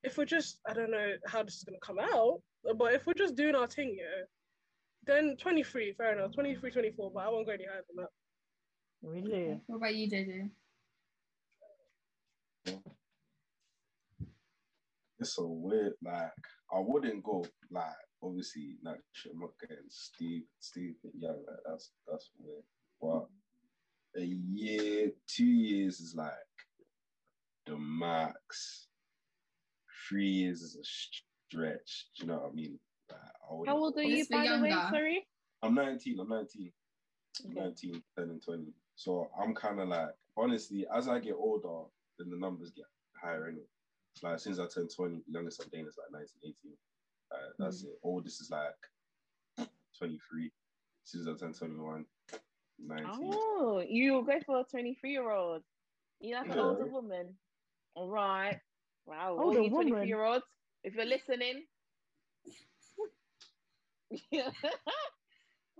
if we're just, I don't know how this is going to come out, but if we're just doing our thing, yeah, then 23, fair enough, 23, 24, but I won't go any higher than that. Really? What about you, JJ? It's a weird like I wouldn't go like obviously like shit, I'm not getting Steve Steve yeah like, that's that's weird. But a year, two years is like the max. Three years is a stretch. Do you know what I mean? Like, I How old are you, by the way? Sorry? I'm 19. I'm 19. I'm Okay. 19, 10 and 20. So I'm kind of like, honestly, as I get older, then the numbers get higher in it. Like, since I turned 20, the youngest I've dating is like 19, 18. Uh, that's it. Oldest is like 23. Since I turned 21, 19. Oh, you go for a 23 year old. You're like an Yeah. older woman. All right. Wow. All Older you 23 year olds, if you're listening. [LAUGHS]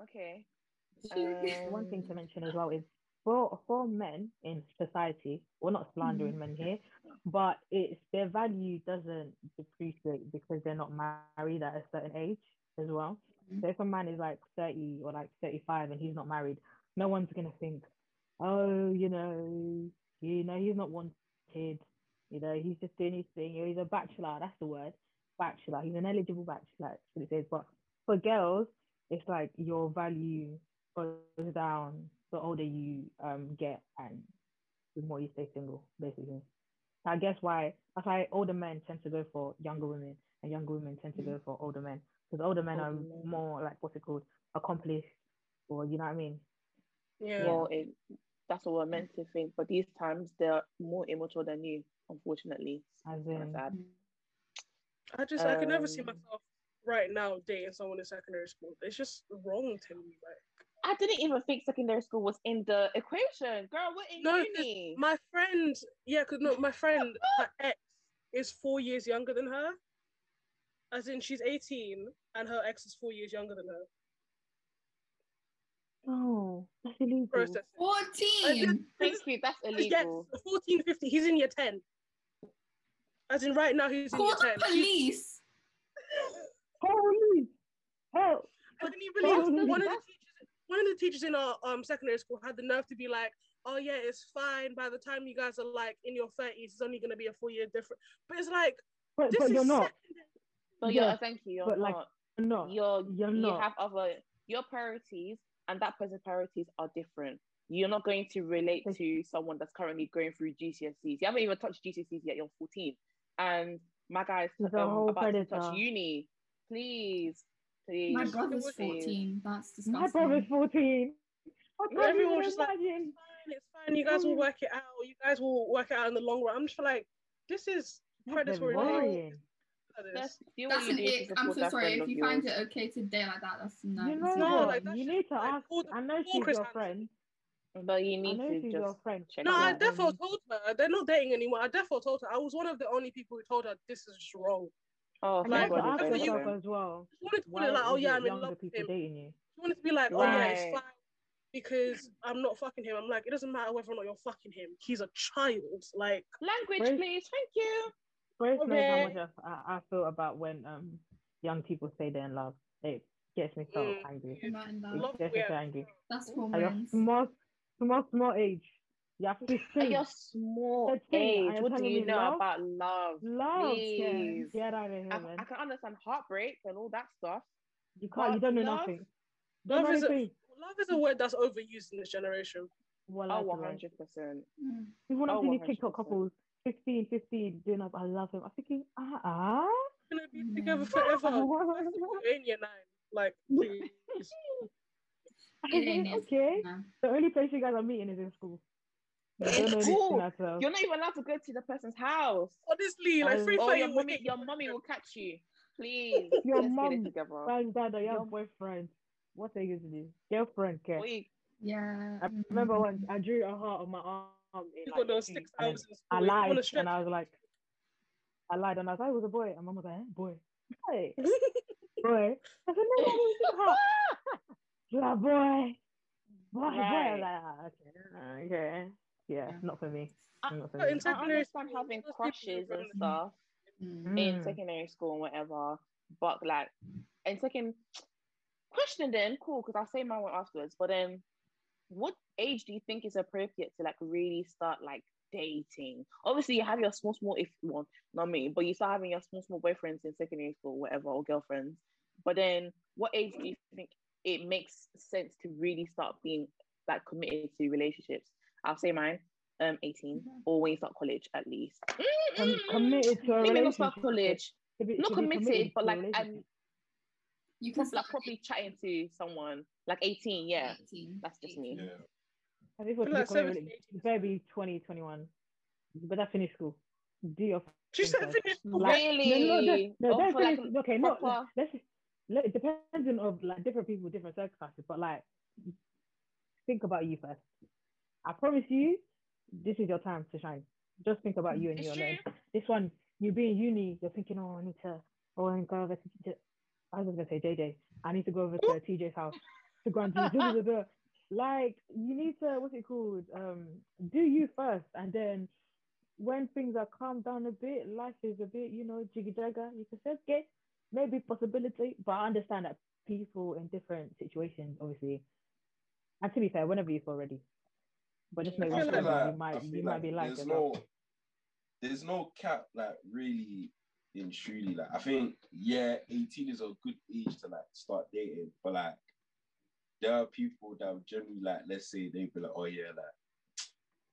okay. One thing to Um, mention as well is for for men in society, we're not slandering men here, but it's their value doesn't depreciate because they're not married at a certain age as well. Mhm. So if a man is like 30 or like 35 and he's not married, no one's gonna think, oh, you know, you know, he's not wanted, you know, he's just doing his thing, he's a bachelor, that's the word. Bachelor, he's an eligible bachelor, that's it says. But for girls, it's like your value goes down the older you um get and the more you stay single, basically. I guess why that's why older men tend to go for younger women and younger women tend to go for older men because older men are men. more like what's it called accomplished or you know what I mean. Yeah. Well, it, that's what we're meant to think. But these times, they're more immature than you, unfortunately. As in, sad. I just I could never see Um, myself right now dating someone in secondary school. It's just wrong to me. Like I didn't even think secondary school was in the equation. Girl, we're in No, uni. my friend, yeah, cause no, my [LAUGHS] friend, her ex is four years younger than her. As in, she's 18 and her ex is four years younger than her. oh, that's illegal. Process. 14. Thank you. That's Yes, illegal. 14, 15. He's in year 10. As in, right now, he's in Call year the 10. She's- police. Holy hell! But can you That's believe one of the that's- teachers? One of the teachers in our um secondary school had the nerve to be like, "Oh yeah, it's fine. By the time you guys are like in your thirties, it's only gonna be a four year difference." But it's like But, this but is you're not. secondary. But Yeah, you're, thank you. You're but, like, not. You're not. You're, You're you not. have other, your priorities and that person's priorities are different. You're not going to relate to someone that's currently going through GCSEs. You haven't even touched GCSEs yet. You're 14. And my guy's He's um, whole about to touch uni. Please. Please. My brother's Please. 14. That's disgusting. My brother's 14. I Yeah, can't everyone was just like, imagine. Fine, it's fine. You guys will work it out. You guys will work it out in the long run. I'm just feel like this is predatory. worrying. That's, do what That's an do ick. I'm so sorry. If of you find yours. it okay to date like that, that's no. You know No, like, that's you need to like ask. the- I know all she's Chris your Hansen. friend. [LAUGHS] But you need to she's your just friend. check No, I out. But, defo um, told her. They're not dating anymore. I definitely told her. I was one of the only people who told her this is just wrong. Oh, And Like, have to God ask it's you- as well. She wanted to put Why it like, oh yeah, I'm in younger love with people him. dating you? She wanted to be like, oh yeah, it's fine because I'm not fucking him. I'm like, it doesn't matter whether or not you're fucking him. He's a child. Like, Language, Where's- please. Thank you. Grace knows how much I, I, I feel about when um young people say they're in love. It gets me so Mm. angry. You're not in It love. Love gets me so weird. angry. That's At your hormones. small, small, small age. You're At 15. your small age, what do you me know love? about love? Love. Please. Get out of here, I, man. I can understand heartbreak and all that stuff. You can't. You don't know love- nothing. Don't know Love is a- love is a word that's overused in this generation. Well, Oh, 100%. Mm. Even Oh, I've seen these TikTok couples, 15, 15, doing up, I love him. I'm thinking, ah, ah. We're gonna be Mm. together [LAUGHS] forever. [LAUGHS] In your nine. Like, [LAUGHS] please. It ain't it. okay. No. The only place you guys are meeting is in school. You don't know In anything school? at all. You're not even allowed to go to the person's house. Honestly, like free Or fire. your mommy, your mommy will catch you. Please. Your let's get mum. it together. Guys, dad, or your Your- boyfriend. What are you going to do? Girlfriend, care. Yeah. I remember when I drew a heart on my arm. in, You like, got those two, six and hours. I lied, and I was like, I lied, and I was like, it was a boy. And mom was like, eh, boy. Boy. [LAUGHS] boy. I said, no, it was a heart. She's [LAUGHS] like, boy. Boy, boy. I was Right. like, ah, okay. Okay. Yeah, Yeah. not for me. I- Not for But in me. I understand school, having crushes and stuff Mm. in secondary school and whatever, but like in second question, then cool because I'll say my one afterwards. But then, what age do you think is appropriate to like really start like dating? Obviously, you have your small, small if one, not me, but you start having your small, small boyfriends in secondary school, whatever, or girlfriends. But then, what age do you think it makes sense to really start being like committed to relationships? I'll say mine. Um, 18 Mhm. or when you start college at least. Com- committed to a Maybe not start college. Be- Not to be committed, but like relationship. and You can prob- like properly chatting to someone like 18 yeah 18. that's just me. Yeah. I think for Like to be committed, 17, really, it's better be 20, 21. But that's finish school. Do your She said first. finish. Like, really No, no, no, no, Or don't like, finish. okay, no, let's let it depends on like different people, different circumstances. But like, think about you first. I promise you, this is your time to shine. Just think about you and It's your true. learning. This one, you be in uni, you're thinking, oh, I need to, oh, I need to go over to, to- I was gonna say JJ. I need to go over to TJ's house to go and do da, da, da. like you need to what's it called? Um, do you first, and then when things are calmed down a bit, life is a bit, you know, jiggy jagger. You can say, okay, maybe possibility, but I understand that people in different situations, obviously. And to be fair, whenever you feel ready, but just make sure like- you might you might be like there's no there's no cap like really in truly like I think yeah 18 is a good age to like start dating but like there are people that would generally like let's say they'd be like oh yeah like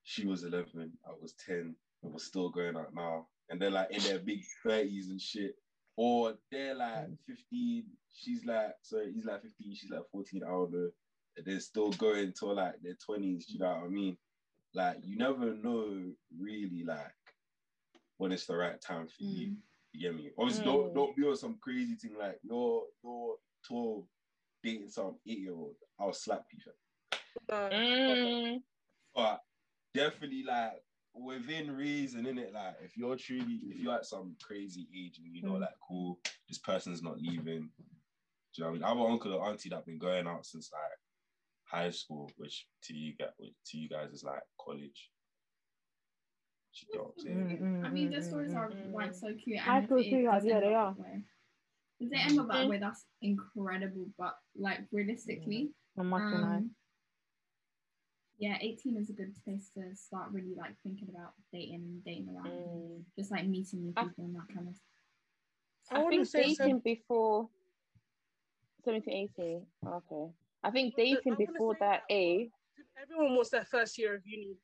she was 11 I was 10 and we're still going out now and they're like in their big 30s and shit. Or they're like mm. 15 she's like sorry he's like 15 she's like 14 I don't know they're still going till like their 20s you know what I mean like you never know really like when it's the right time for you. Mm. You get me? Obviously, Mm. don't don't be on some crazy thing like you're you're 12 dating some eight year old. I'll slap you. fam. Mm, But definitely like within reason, in it. Like if you're truly if you're at some crazy age and you know Mm. like cool, this person's not leaving. Do you know what I mean? I have an uncle or auntie that been going out since like high school, which to you get to you guys is like college. Do you get I'm? Mm, mm, I mean, the mm, stories are like so cute. High and if school it sweethearts, yeah, they are. that way- If they end up that way, that's incredible. But like realistically, I'm not gonna lie. um, yeah, 18 is a good place to start really like thinking about dating and dating around, mm. just like meeting new I- people and that kind of. I I think dating some- before 17, 18. Okay. I think dating wanna before that that- age. everyone wants their first year of uni.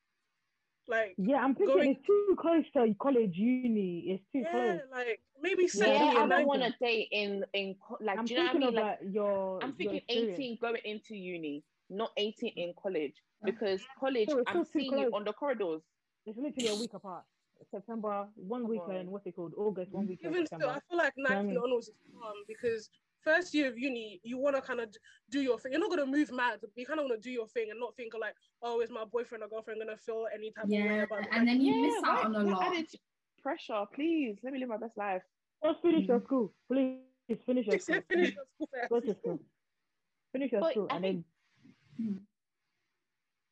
Like, Yeah, I'm thinking going- it's too close to college uni. It's too yeah, close. like maybe Yeah, second Yeah, year. I don't want to date in in like. I'm do you know what I thinking mean? Like, your. I'm thinking experience. 18 going into uni, not 18 in college, because college it's I'm still too seeing you close. on the corridors. It's literally a week apart. September, one Come weekend. on. What's it called? August, one weekend. Even still, I feel like know what I 19 mean? onwards is calm because first year of uni, you want to kind of do your thing. You're not going to move mad. You kind of want to do your thing and not think like, oh, is my boyfriend or girlfriend going to feel any type of way about it? and then you yeah, miss out on a lot. added pressure, please. Let me live my best life. Just finish your Mm. school, please. Finish your school. finish your school first. Go to school. Finish your But school, I and then Mhm.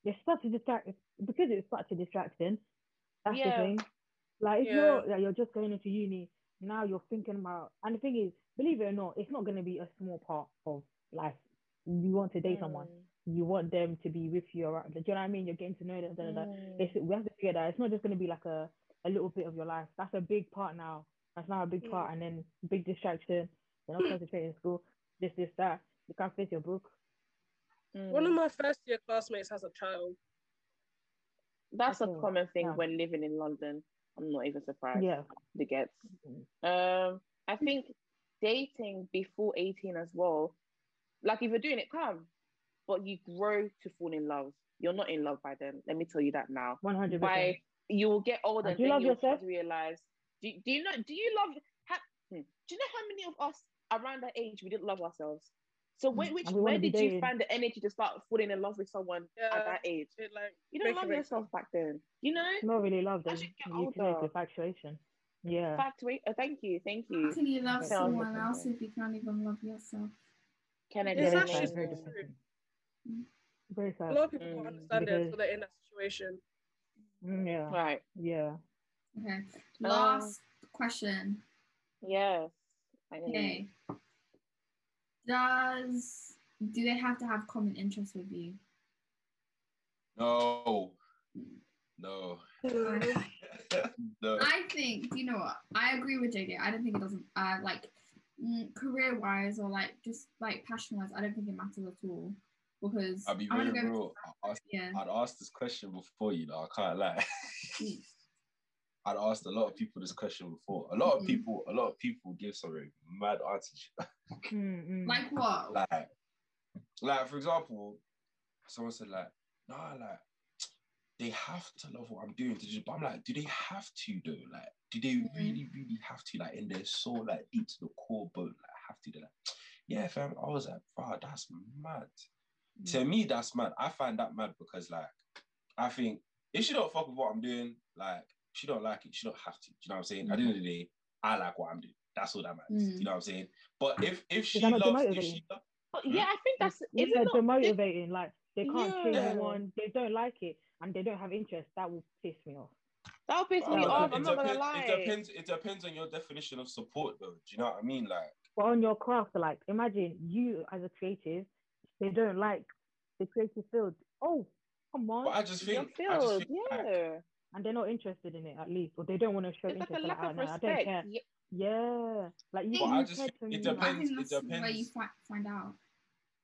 it's such a distract because it's such a distraction. That's Yeah. the thing. Like if Yeah. you're like, you're just going into uni now, you're thinking about, and the thing is, believe it or not, it's not going to be a small part of life. You want to date someone, Mm, you want them to be with you around. Do you know what I mean? You're getting to know them. Da, da, da. mm. It's, we have to figure that it's not just going to be like a, a little bit of your life. That's a big part now. That's now a big part, Mm. and then big distraction. You're not concentrating in school. This, this, that. You can't face your book. One of Mm. my first year classmates has a child. That's a common thing yeah. when living in London. I'm not even surprised. Yeah. The gets. Mhm. Um, I think dating before 18 as well. Like if you're doing it, come, but you grow to fall in love. You're not in love by then. Let me tell you that now. One hundred By you will get older, And and do you love you'll yourself? realize. Do, do you know? Do you love? Ha, hmm, do you know how many of us around that age we didn't love ourselves? So when, which And we wanna where be did you find the energy to start falling in love with someone Yeah. at that age? It like You don't love yourself back then. You know? Not really love them. As you get You connect older. with actuation. Yeah. Fact, wait. Oh, thank you, thank you. How can you love Okay. someone else if you can't even love yourself? Can I It's Very get actually sad. Very true. depressing. Mm. Very a lot of people Mm. can't understand it Because- until they're in that situation. Mm, yeah. Right. Yeah. Okay. Last question. Yes. Finally. Okay. Does do they have to have common interests with you? No. No. [LAUGHS] no. I think you know what I agree with JJ. I don't think it doesn't. Uh, like mm, career wise or like just like passion wise, I don't think it matters at all because I'll be very go real. I asked, yeah. I'd asked this question before, you know, I can't lie. [LAUGHS] Mm. I'd asked a lot of people this question before. A lot of Mhm. people, a lot of people give some very mad answers. [LAUGHS] Mm, mm. Like what? like, like for example, someone said like, nah, like they have to love what I'm doing. But I'm like, do they have to though? Like, do they Mhm. really, really have to? Like in their soul, like deep to the core bone, like have to? They're like, yeah, fam. I was like, wow, that's mad. To me, that's mad. I find that mad because like, I think if she don't fuck with what I'm doing, like she don't like it, she don't have to. Do you know what I'm saying? At the end of the day, I like what I'm doing. That's all that matters. Mm. You know what I'm saying? But if if she loves, if she lo- But yeah, I think that's it's is they're it not, demotivating, like they can't cheer Yeah. you on, they don't like it, and they don't have interest, that will piss me off. that'll piss me off. I'm not gonna lie. It depends. It depends on your definition of support, though. Do you know what I mean? Like, But on your craft, like imagine you as a creative, they don't like the creative field. Oh, come on. but I just Your think, I just field, think like, yeah. and they're not interested in it at least, or they don't want to show It's like interest. a Like, lack oh, of no, I don't respect. care. Yeah. Yeah, like you, But I just- it me. I depends- think it that's where you depends. find out.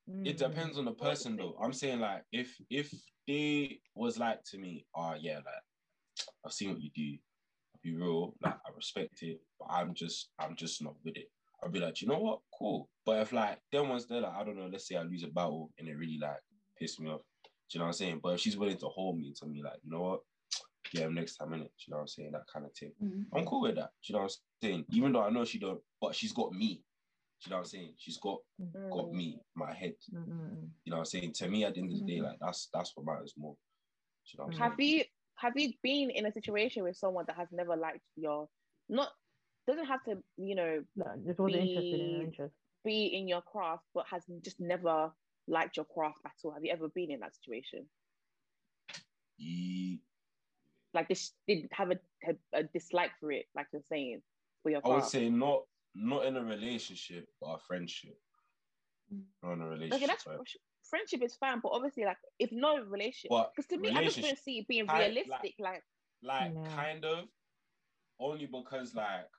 Mm. it depends on the person though. I'm saying like if if they was like to me, oh yeah, like I've seen what you do. I'll be real, like I respect it, but I'm just I'm just not with it. I'll be like, you know what, cool. But if like them ones they're like, I don't know, let's say I lose a battle and it really like piss me off. Do you know what I'm saying? But if she's willing to hold me tell me like, you know what, get him next time in it. Do you know what I'm saying? That kind of thing. Mm. I'm cool with that. Do you know what I'm saying? Even though I know she don't, but she's got me. Do you know what I'm saying? She's got got Mm. me, my head. Mm, mm, mm. You know what I'm saying? To me, at the end of the day, like that's that's what matters more. Do you know what I'm Have saying? you have you been in a situation with someone that has never liked your not doesn't have to you know No, just wasn't interested in her Be- interest. be in your craft, but has just never liked your craft at all? Have you ever been in that situation? Ye- Like this did have a, a, a dislike for it, like you're saying, for your I would craft. say not not in a relationship, but a friendship. Not in a relationship. Okay, that's right? friendship is fine, but obviously, like if no relationship, because to me, I just don't see it being I- like- realistic. Like, like Yeah. kind of only because like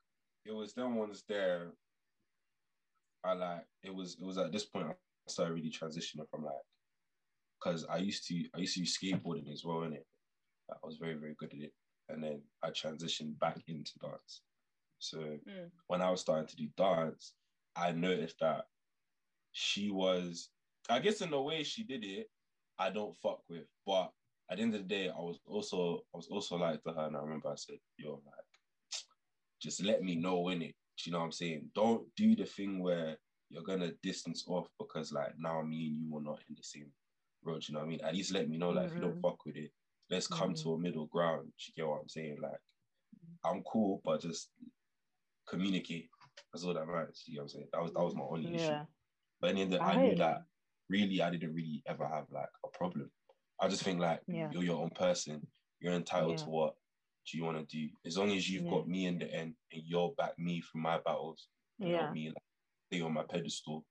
it was them ones there. I like it was it was at this point I started really transitioning from like because I used to I used to use skateboarding as well in it. I was very very good at it, and then I transitioned back into dance. So Mm. when I was starting to do dance, I noticed that she was I guess in the way she did it, I don't fuck with, but at the end of the day, I was also I was also like to her, and I remember I said, "Yo, like, just let me know in it." Do you know what I'm saying? Don't do the thing where you're gonna distance off because like now me and you are not in the same road. You know what I mean? At least let me know, like, if you don't Mhm. fuck with it, let's come to a middle ground. Do you get what I'm saying? Like, I'm cool, but just communicate. That's all that matters. You know what I'm saying? That was that was my only issue. Yeah. But in the end, I I knew that really I didn't really ever have like a problem. I just think like Yeah. you're your own person. You're entitled Yeah. to what do you want to do. As long as you've Yeah. got me in the end and you'll back me through my battles, and help Yeah. me like, stay on my pedestal,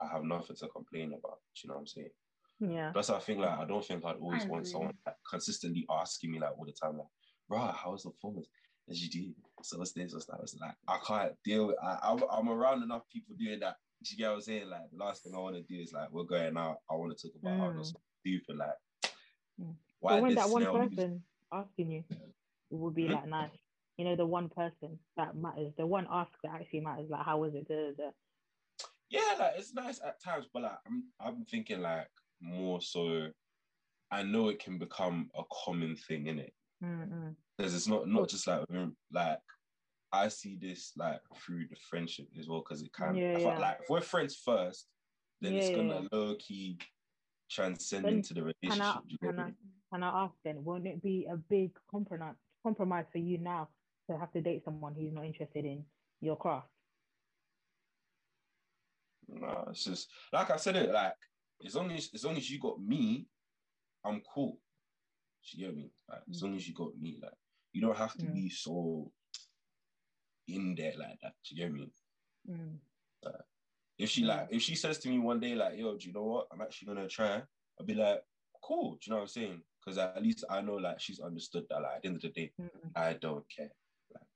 I have nothing to complain about. Do you know what I'm saying? Yeah. That's how I think like I don't think I'd always I want agree. someone like, consistently asking me like all the time, like, bro, how's the performance? As you do, so what's this, what's that? It's like I can't deal with I, I'm, I'm around enough people doing that. Do you get what I'm saying? Like the last thing I want to do is like we're going out. I want to talk about how Mm. that's stupid. Like Mm. why But when that one person asking you, it would be Hmm? like nice. You know, the one person that matters, the one ask that actually matters. Like, how was it? Da, da, da. yeah, like it's nice at times, but like I'm I'm thinking like more so. I know it can become a common thing in it because it's not not just like mm, like I see this like through the friendship as well because it can Yeah, feel yeah. like if we're friends first, then it's gonna yeah. low key transcend Then into the relationship. can I, can I ask then, won't it be a big compromise compromise for you now to have to date someone who's not interested in your craft? No, it's just like I said it like as long as as long as you got me, I'm cool. You get me? Like as long as you got me, like you don't have to Mm. be so in there like that. You get me? Mm. If she like, if she says to me one day, like, yo, do you know what? I'm actually gonna try, I'll be like, cool. Do you know what I'm saying? Because at least I know like she's understood that like at the end of the day, Mm-mm. I don't care.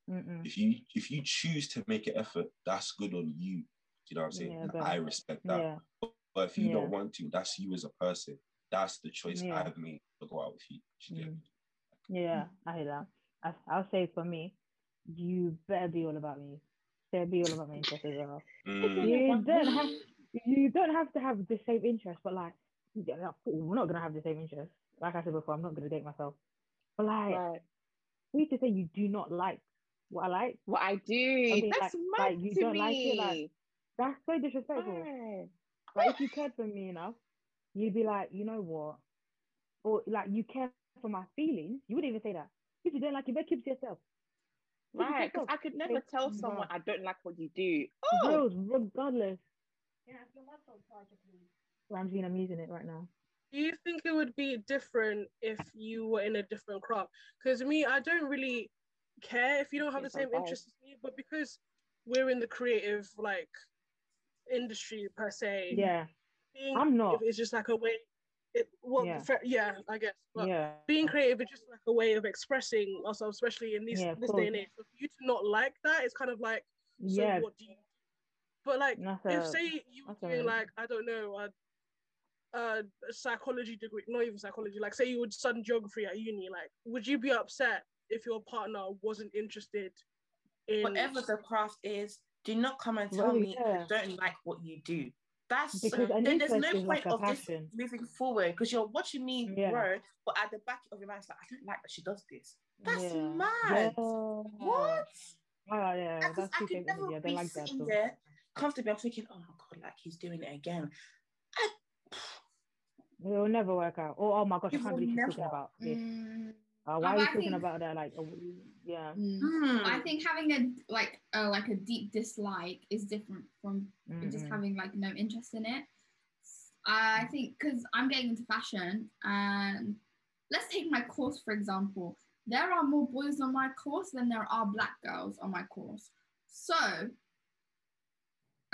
Mm-mm. If you if you choose to make an effort, that's good on you. Do you know what I'm saying? Yeah, but- I respect that. Yeah. But if you Yeah. don't want to, that's you as a person. That's the choice. I've made to go out with you. Do you get Mm. me? Yeah, I hear that. I, I'll say for me, you better be all about me. Better be all about my interests as well. Mm, You don't have you don't have to have the same interest, but like yeah, we're not gonna have the same interest. Like I said before, I'm not gonna date myself. But like Right. for you to say you do not like what I like, What I do, mean, that's like- mad like, you to don't me. like it, like- that's so disrespectful. Right. Like if you cared for me enough, you'd be like, you know what? Or like you care for my feelings, you wouldn't even say that. If you don't like it, better keep it to yourself. Keep it to Right, because. I could never tell someone I don't like what you do. Oh, Girls, regardless. Ramsey, I'm using it right now. Do you think it would be different if you were in a different crop? Because me, I don't really care if you don't have the same okay. interests as me, but because we're in the creative like industry per se, Yeah, being I'm not. It's just like a way. It well, Yeah. yeah, yeah I guess. But yeah. being creative is just like a way of expressing ourselves, especially in this Yeah, of this day and age. So for you to not like that, it's kind of like, so yeah, what do you? But like, that's if a, say you were that's a- doing like I don't know a, a psychology degree, not even psychology, like say you would study geography at uni, like would you be upset if your partner wasn't interested in Whatever the craft is, do not come and tell Well, me yeah. I don't like what you do. That's Because an then there's no point like of this moving forward because you're watching me Yeah. grow, but at the back of your mind, it's like I don't like that she does this. That's yeah. mad. Yeah. What? Oh yeah, that's I could never Yeah, be like that. sitting So. there comfortably. I'm thinking, oh my god, like he's doing it again. I, It will never work out. Oh, oh my gosh, I can't believe she's talking about this. Mm, Uh, why Oh, are you I talking think- about that? Like, oh, yeah. mm. I think having a like uh, like a deep dislike is different from just Mm-mm. having like no interest in it. I think because I'm getting into fashion, and let's take my course for example. There are more boys on my course than there are black girls on my course. So,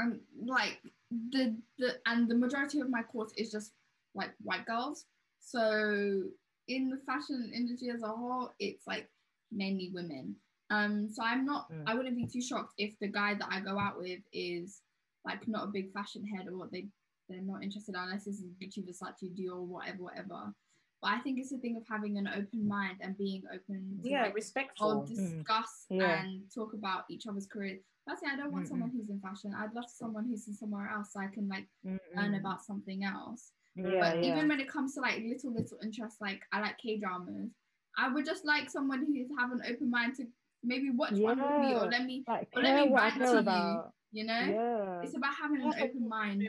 um, like the the and the majority of my course is just like white girls. So in the fashion industry as a whole, it's like mainly women. Um, so I'm not, Mm. I wouldn't be too shocked if the guy that I go out with is like not a big fashion head or they they're not interested unless it's Gucci, Versace, Dior, whatever, whatever. But I think it's a thing of having an open mind and being open to yeah, like, or respectful. discuss Yeah. and talk about each other's careers. That's it. I don't want Mm-mm. someone who's in fashion. I'd love someone who's in somewhere else so I can like learn Mm-mm. about something else. Yeah, But yeah. even when it comes to like little little interests, like I like K dramas, I would just like someone who's have an open mind to maybe watch one with me or let me, like or let me what rant to care you. you know. Yeah. It's about having an open mind.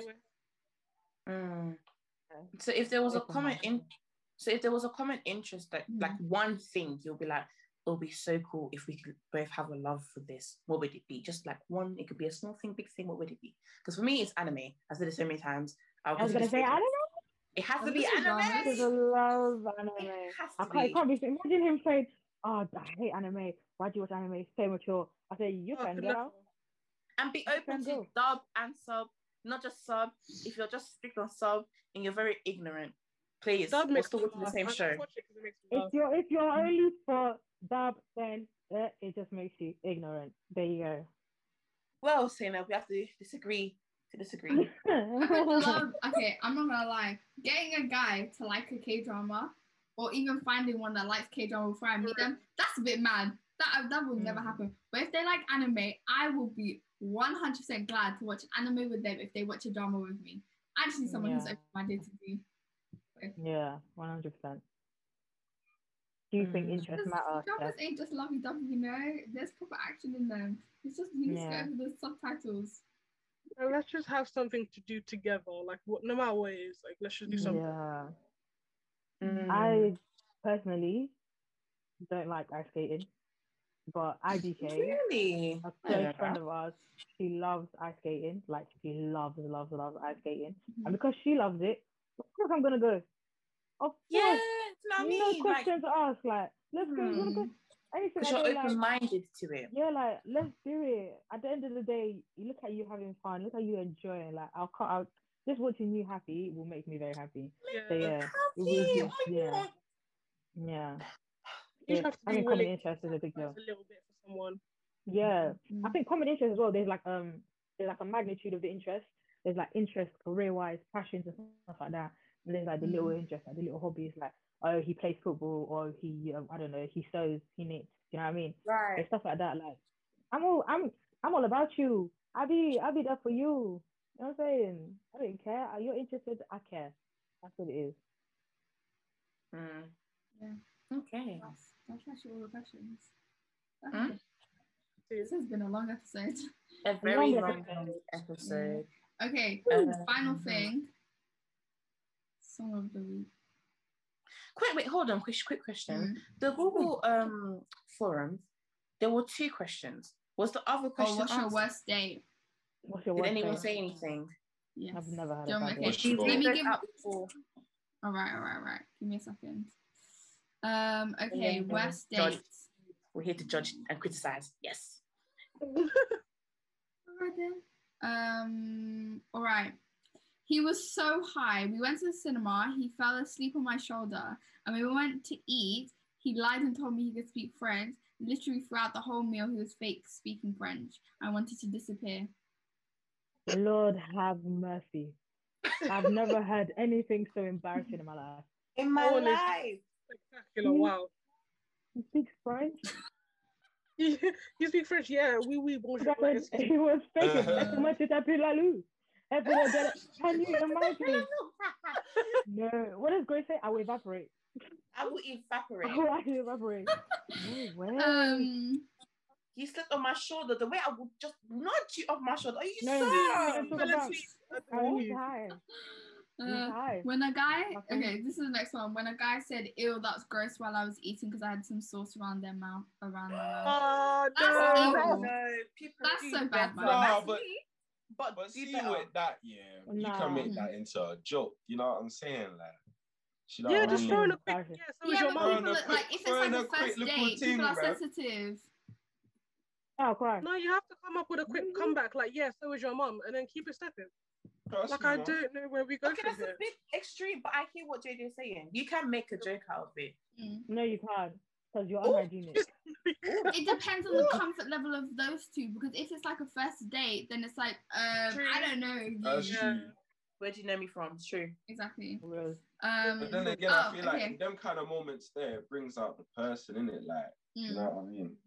Mm. So if there was a common in, so if there was a common interest, like Mm. like one thing, you'll be like, it'll be so cool if we could both have a love for this. What would it be? Just like one, it could be a small thing, big thing. What would it be? Because for me, it's anime. I've said it so many times. I'll I was gonna say this- I don't know. It has to be anime. Because I love anime. It has I to can't, it be. can't be. Imagine him saying, "Oh, I hate anime. Why do you watch anime? It's so mature." I say, "You can good get out." and be open to go. dub and sub, not just sub. If you're just strict on sub and you're very ignorant, please, Dub we're makes still me watching the same show. just watch it 'cause it makes me laugh. If you're if you're only for dub, then uh, it just makes you ignorant. There you go. Well, Sina, we have to disagree to disagree. [LAUGHS] Love. Okay, I'm not gonna lie. Getting a guy to like a K drama, or even finding one that likes K drama before I meet them, that's a bit mad. That that will never Mm. happen. But if they like anime, I will be 100% glad to watch anime with them if they watch a drama with me. I just need someone who's Yeah. open minded to be. yeah, one hundred percent. Do you think Mm. interest Because matters? dramas ain't just lovey dovey, you know. There's proper action in them. It's just you need Yeah. to go over the subtitles. And let's just have something to do together. Like what, no matter what it is, like let's just do something. Yeah, Mm. I personally don't like ice skating, but IDK, really. a I close don't friend of ours, she loves ice skating. Like she loves, loves, loves ice skating, Mhm. and because she loves it, of course I'm gonna go. Of course, Yeah, do you know what I no mean? Like, question to ask. Like, let's go. You go? Anything because you're don't like, open-minded to it. yeah, like let's do it. At the end of the day, you look at you having fun. Look at you enjoying. Like I'll cut out just watching you happy will make me very happy. Yeah. So yeah, it will Happy, oh my yeah, yeah, You yeah. just have to be Having common willing interest is a big deal. sacrifice a little bit for someone. Yeah, I Mhm. think common interest as well. There's like um, there's like a magnitude of the interest. There's like interest, career-wise, passions and stuff like that. And there's like the little Mm. interests, like the little hobbies, like oh he plays football or he um, I don't know he sews, he knits. You know what I mean? and Right. stuff like that. Like, I'm all, I'm, I'm all about you. I'll be, I'll be there for you. You know what I'm saying? I don't care. Are you interested? I care. That's what it is. Mm. Yeah. Okay. That's, that's actually all the questions. Hmm? This has been a long episode. A [LAUGHS] very Long long episode. episode. Okay, Um, final thing. Song of the week. Quick, wait, hold on. Quick, quick question. Mm. The Google um forum, there were two questions. Was the other Oh, question what's your answered? worst date? What's your Did anyone date? say anything? Yes. I've never had Do you a want bad me- date. let me Those give. out before. All right, all right, all right. Give me a second. Um. Okay. Yeah, Worst judge. dates. We're here to judge and criticize. Yes. Alright then. Um. All right. He was so high. We went to the cinema. He fell asleep on my shoulder, and we went to eat. He lied and told me he could speak French. Literally throughout the whole meal, he was fake speaking French. I wanted to disappear. Lord have mercy. I've never heard anything so embarrassing in my life. In my Honestly. life. Spectacular. Wow. He speaks French. [LAUGHS] you speak French? Yeah. Oui, oui, bonjour. That was, he was faking. Uh-huh. Est-ce tu t'appelles Lalou? Everyone. Can you imagine? [LAUGHS] No. What does Grace say? I will evaporate. I will evaporate. Oh, [LAUGHS] I will evaporate. No way. Um. You slept on my shoulder. The way I would just nudge you off my shoulder. Are you No, so? we don't talk Fell about- asleep at the Oh, movie. he's high. He's uh. When a guy, okay, this is the next one. When a guy said, "Ew, that's gross," while I was eating because I had some sauce around their mouth, around my mouth. [GASPS] Oh, That's no. evil. no, people That's so bad, better. man. Nah, That's but- me. But, But see better. with that, yeah, you can make that into a joke. You know what I'm saying? Like, you know Yeah, I just mean? throwing a quick. Yeah, so is Yeah, your but mom. people a are- quick- like if it's like a a quick first little date, thing, people are bruv. sensitive. Oh, cry. No, you have to come up with a quick comeback. Like, yeah, so is your mom, and then keep it stepping. Trust Like, I man. don't know where we go Okay, from that's a bit extreme, but I hear what JJ is saying. You can make a joke out of it. Mm. No, you can't. Because you're Oh. unhygienic. [LAUGHS] It depends on the comfort level of those two. Because if it's like a first date, then it's like, um, True. I don't know. That's Yeah. true. Where do you know me from? It's true. Exactly. Real. Um, But then again, oh, I feel okay. like them kind of moments there brings out the person in it. Like, you Mm. know what I mean?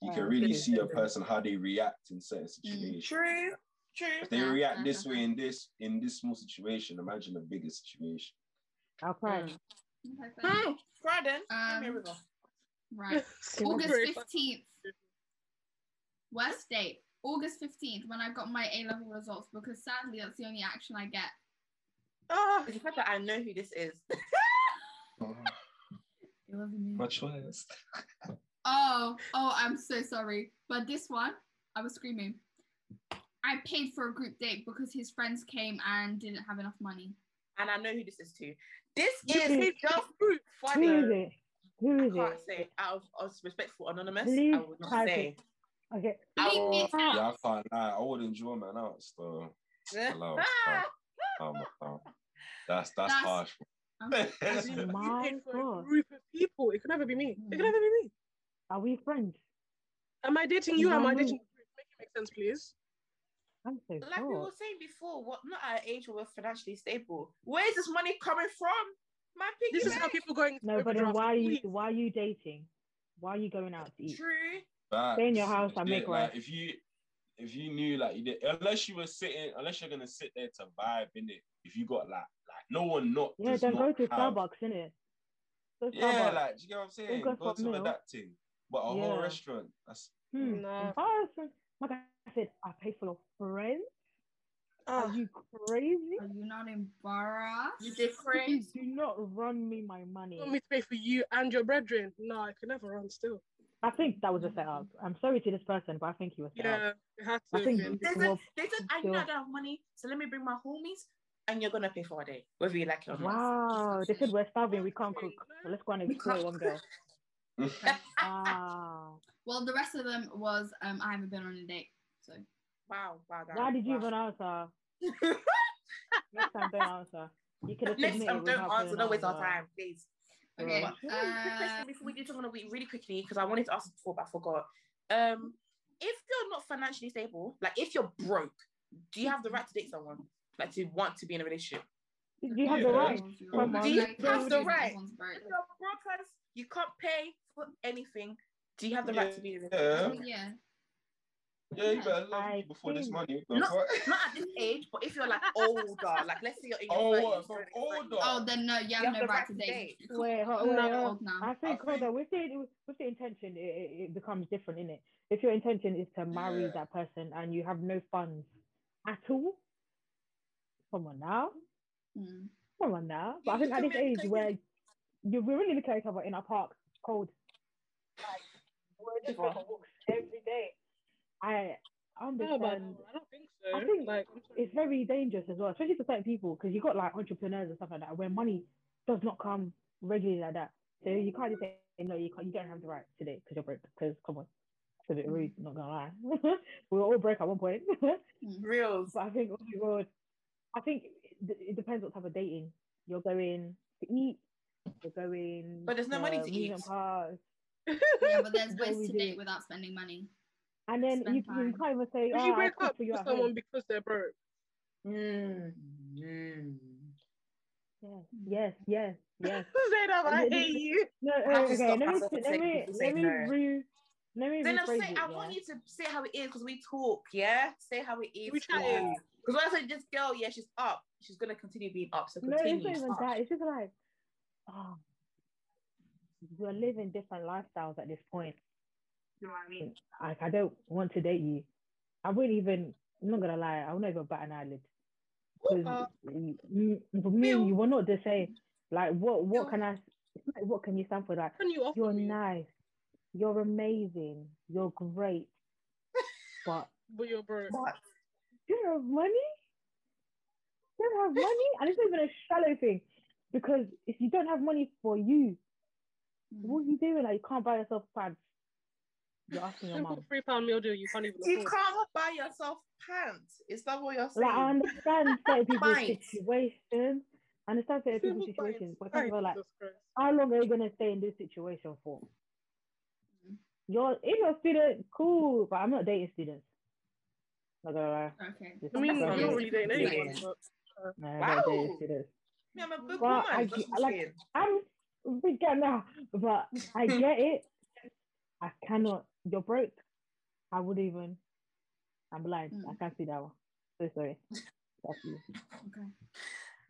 You Yeah, can really true. see a person how they react in certain situations. True. True. If they Yeah, react this way in this in this small situation, imagine a bigger situation. I'll cry. Mm. Okay, fair. Hmm. Cry then. Give me a Um, river. Right. [LAUGHS] August 15th. Worst date. August 15th when I got my A level results because sadly that's the only action I get. It's the fact that I know who this is. [LAUGHS] [LAUGHS] It wasn't. My choice. Oh, oh, I'm so sorry. But this one, I was screaming. I paid for a group date because his friends came and didn't have enough money. and I know who this is too. This is paid just for group. Who funny. is it? Who I can't it? say. Out of, of respectful anonymous, Please I would not say. it. Okay. I Bleep will- yeah, I can't lie. I wouldn't draw man out. So Hello, um, um, that's that's, That's- harsh. I'm- As My paid for a God. group of people. It could never be me. It could never be me. Are we friends? Am I dating you? Am I dating the group? Make it make sense, please. I'm so like we were saying before, what not at an age where we're financially stable. Where is this money coming from? My piggy This is how bank. people going into No, but then why are you Please. why are you dating? Why are you going out to eat? True. Stay in your house and Yeah, make like, if you if you knew like you did, unless you were sitting, unless you're gonna sit there to vibe in it. If you got like like no one not Yeah, does then go to have- Starbucks, innit? Go Yeah, like do you get what I'm saying? go Go, to meal. that thing, but a whole restaurant. That's Hmm. Nah. Embarrassing. Like I said, I pay for your friends. Are Ah, you crazy? Are you not embarrassed? You did crazy. do not run me my money. you want me to pay for you and your brethren? No, I can never run still. I think that was a setup. I'm sorry to this person, but I think he was set up. Yeah, it had to. I have think. They said, they said I know I don't have money, so let me bring my homies, and you're gonna pay for a day, whether you like it or not. Wow, they said we're starving, we can't cook. So let's go and We one girl. Wow. [LAUGHS] Well, the rest of them was um, I haven't been on a date. So Wow, wow, that- Why did you wow. even answer? [LAUGHS] Next time, don't answer. You could have Next time, don't answer. putting Don't waste our time, please. okay. Right. Oh, quick question Uh, before we do something on the week, really quickly, because I wanted to ask before, but I forgot. Um, if you're not financially stable, like if you're broke, do you have the right to date someone? Like to want to be in a relationship? Do you have the right? Come Do you Like, have the right? If you're broke, you can't pay for anything. Do you have the right to be in a relationship? Yeah. Yeah, you better love I me before this money. No. Go for it. Not at this age, but if you're like [LAUGHS] older, like let's say you're in your Oh, 30s, what, from going 30s, older? Oh, then no, you have, have no right right to to date. date. Wait, hold, you're wait, not old now. I think, I hold think- on, with the, with the intention, it, it, it becomes different, innit? If your intention is to marry Yeah. that person and you have no funds at all, come on now. Mm. Come on now. But I think at this make age crazy- where you we really look at each other in our park, cold. Like, we're just going for walks every day. I No, but understand. I don't think so. I think like, it's very dangerous as well, especially for certain people, because you got like entrepreneurs and stuff like that, where money does not come regularly like that. So you can't just say no, you can't, you don't have the right today because you're broke. Because come on, it's a bit rude, not gonna lie. [LAUGHS] we were all broke at one point, [LAUGHS] but I think oh my god, I think it, it depends what type of dating you're going to eat. You're going, But there's no money to eat. [LAUGHS] Yeah, but there's ways to do. date without spending money. And then you, you time. can't even say, oh, you break up for you with someone home. because they're broke, Mm. Mm. Yes, yes, yes, yes. Zainab, I And hate you. No, I okay, let me, let me, let me, no. re, let me Then I rephrase say, it, I yeah? want you to say how it is because we talk, yeah? Say how it is. We chatting. Because when I say this girl, yeah, she's up. She's gonna continue being up. So continue. No, continue. it's not even stop. that. It's just like, oh, we're living different lifestyles at this point. You know what I mean? Like, I don't want to date you. I wouldn't even, I'm not gonna lie, I wouldn't even bat an eyelid. Because Uh, for me, you were not the same. Like, what, what can I, what can you stand for? Like, you you're me? nice, you're amazing, you're great, [LAUGHS] but But you're broke. What? you don't have money? You don't have money? And it's not even a shallow thing. Because if you don't have money for you, what are you doing? Like you can't buy yourself pants. You're asking your Simple mom. three pound meal deal you can't even You afford. can't buy yourself pants. Is that what you're saying? Like I understand [LAUGHS] certain people's Fine. situations. I understand certain people's Simple situations, but bites. some like, how long are you gonna stay in this situation for? Mhm. You're if you're a student, cool, but I'm not dating students. Not gonna lie. Okay. Just I mean, don't I'm date- not really dating Yeah. anyone, but no, I don't date Wow. students. Me, I'm a big Well, woman. I get- I'm like- I'm big girl now, but I [LAUGHS] get it. I cannot. You're broke. I would even. I'm blind. Mm. I can't see that one. So sorry. That's you. [LAUGHS] Okay.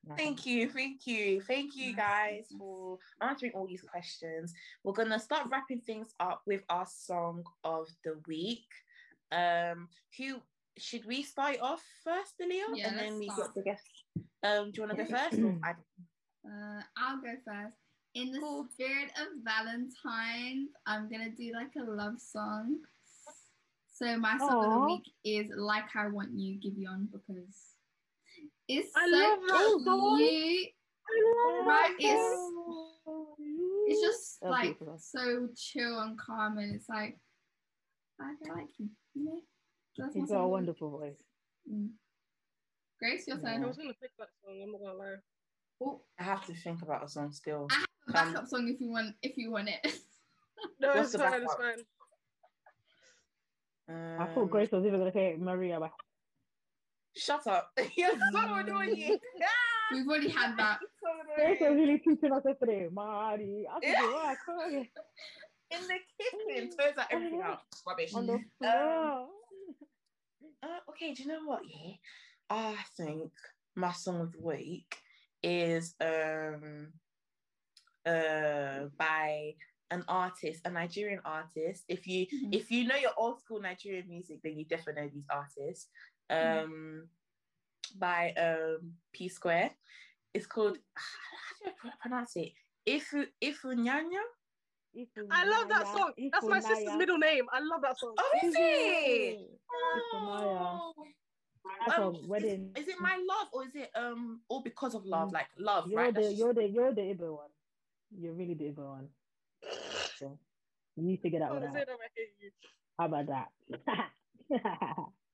No, Thank you, thank you, thank you guys for answering all these questions. We're gonna start wrapping things up with our song of the week. Um, who should we start off first, Delia? Yeah, and then we start. get the guest. Um, do you want to go first? or [CLEARS THROAT] I- Uh, I'll go first. In the Cool. spirit of Valentine's, I'm gonna do like a love song. So my song of the week is "Like I Want You," Giveon, because it's I so love that song. cute. Right, it's- It's just Oh, like so chill and calm, and it's like I feel like you, you know. That's my He's got a of the week. wonderful voice. Mm. Grace, your Yeah. I turn. was gonna pick that song. I'm not gonna lie. Oh, I have to think about a song still. I have a Um, backup song if you want. If you want it. [LAUGHS] No, What's it's fine. It's backup? fine. I Um, thought Grace was even gonna say Maria, but Shut up! [LAUGHS] You're so annoying. [LAUGHS] We've already had that. so Grace was really teaching us yesterday. Mari, I said, Yeah. "Right, In the kitchen, turns out everything out. Rubbish. on the Um. Uh, okay, do you know what? Yeah, I think my song of the week is um uh by an artist, a Nigerian artist. If you Mhm. if you know your old school Nigerian music, then you definitely know these artists. Um, by um P Square. It's called [SIGHS] how do I pronounce it? Ifu Ifunanya. I love that song. That's my sister's middle name. I love that song. Oh, is it? Ifunaya. Oh. Um, wedding. Is, is it my love or is it um all because of love? Mm. Like love, You're right? the That's just- you're the you're the Igbo one. You're really the Igbo one. So you figure that Oh, one out. Zainab, I hate you. How about that?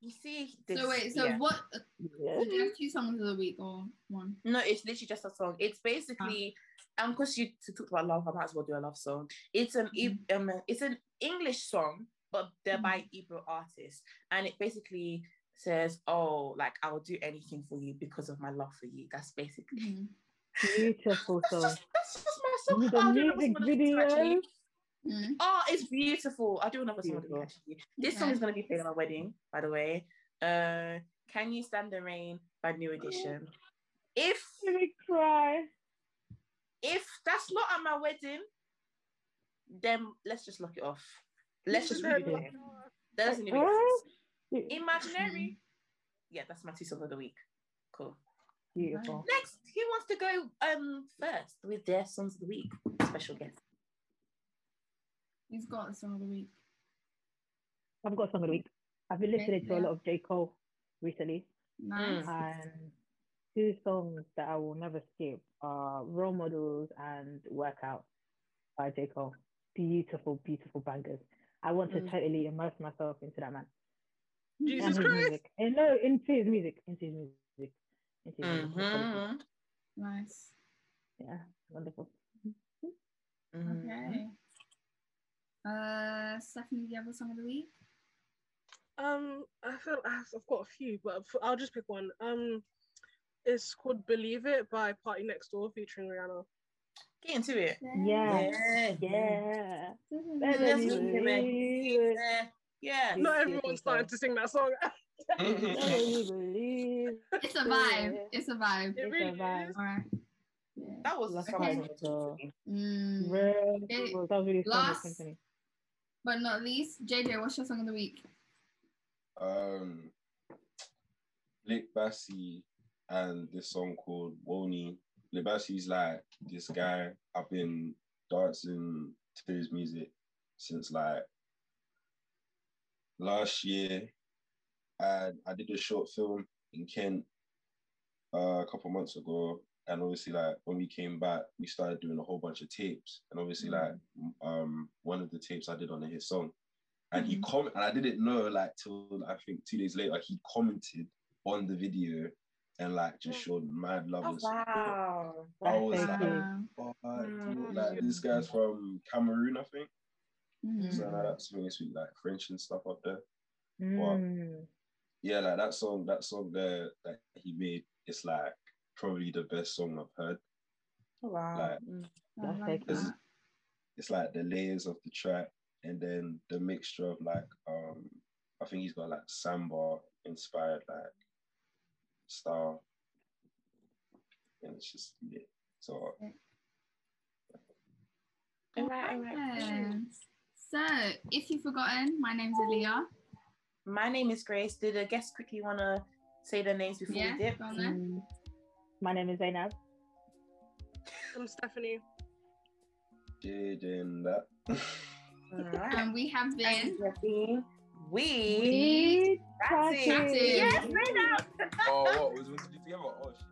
you see [LAUGHS] this. So wait, so yeah. what? Yeah. So do you have two songs of the week or one? No, it's literally just a song. It's basically, um, because you to talk about love, I might as well do a love song. It's an Ib- um, it's an English song, but they're by Igbo artists, and it basically says, "Oh, like I will do anything for you because of my love for you." That's basically. Mhm. Beautiful That's song. just, that's just my song. With Oh, the I do another music song of the week, actually. video. Mm. Oh, it's beautiful. I do another song of the week, Beautiful. actually. This song is going to be played at my wedding, by the way. Uh, Can You Stand the Rain by New Edition. If Let me cry. if that's not at my wedding, then let's just lock it off. Let's just leave it. That doesn't even exist. Imaginary. Yeah, that's my two songs of the week. Cool. Beautiful. Next, who wants to go um first with their songs of the week? Special guest. He's got the song of the week. I've got a song of the week. I've been Okay, listening to a lot of J. Cole recently, Nice. and two songs that I will never skip are Role Modelz and Workout by J. Cole. Beautiful, beautiful bangers. I want to Mm. totally immerse myself into that man. Jesus his Christ. music. And no, into his music. Into his music. Into his music. Mhm. Nice. Yeah, wonderful. Mhm. Okay. Uh, Stephanie, do you have a song of the week? Um, I feel I've I've got a few, but I'll just pick one. Um, it's called "Believe It" by PARTYNEXTDOOR featuring Rihanna. Get into it. Yeah. Yeah. Yeah. Let's Better do it. believe it. Yeah. Yeah. Not everyone's yes, starting to sing that song. Better [LAUGHS] believe It's a vibe. it. It's a vibe. It It's a vibe. is. All right. Yeah. That was the Like song I Okay. wanted to. Mm. Real- Okay, well, that was really fun last- listening. But not least, JJ, what's your song of the week? Um, Blick Bassy and this song called Woni. Blick Bassy's like this guy. I've been dancing to his music since like last year, and I did a short film in Kent uh, a couple months ago. And obviously, like when we came back, we started doing a whole bunch of tapes. And obviously, like um, one of the tapes I did on his song, and he Mhm. com and I didn't know like till I think two days later he commented on the video and like just showed mad love Oh, wow. I was like, so Wow. "What? Mm. like this guy's from Cameroon, I think. Mhm. So like, that's really sweet, like French and stuff up there. Mm. Yeah, like that song, that song there that he made, it's like probably the best song I've heard. Wow. Like, Mm. I like so that. It's like the layers of the track and then the mixture of like um I think he's got like samba inspired like style. And it's just yeah. So All right, all right. So, if you've forgotten, my name's Aliyah. My name is Grace. Did a guest quickly want to say their names before Yeah, we dip? go on then. Mm. My name is Zainab. I'm Stephanie. did and that. All right. And we have been. We. We Chatting. Chatting. Yes, right now. oh, what was we together? Oh shit.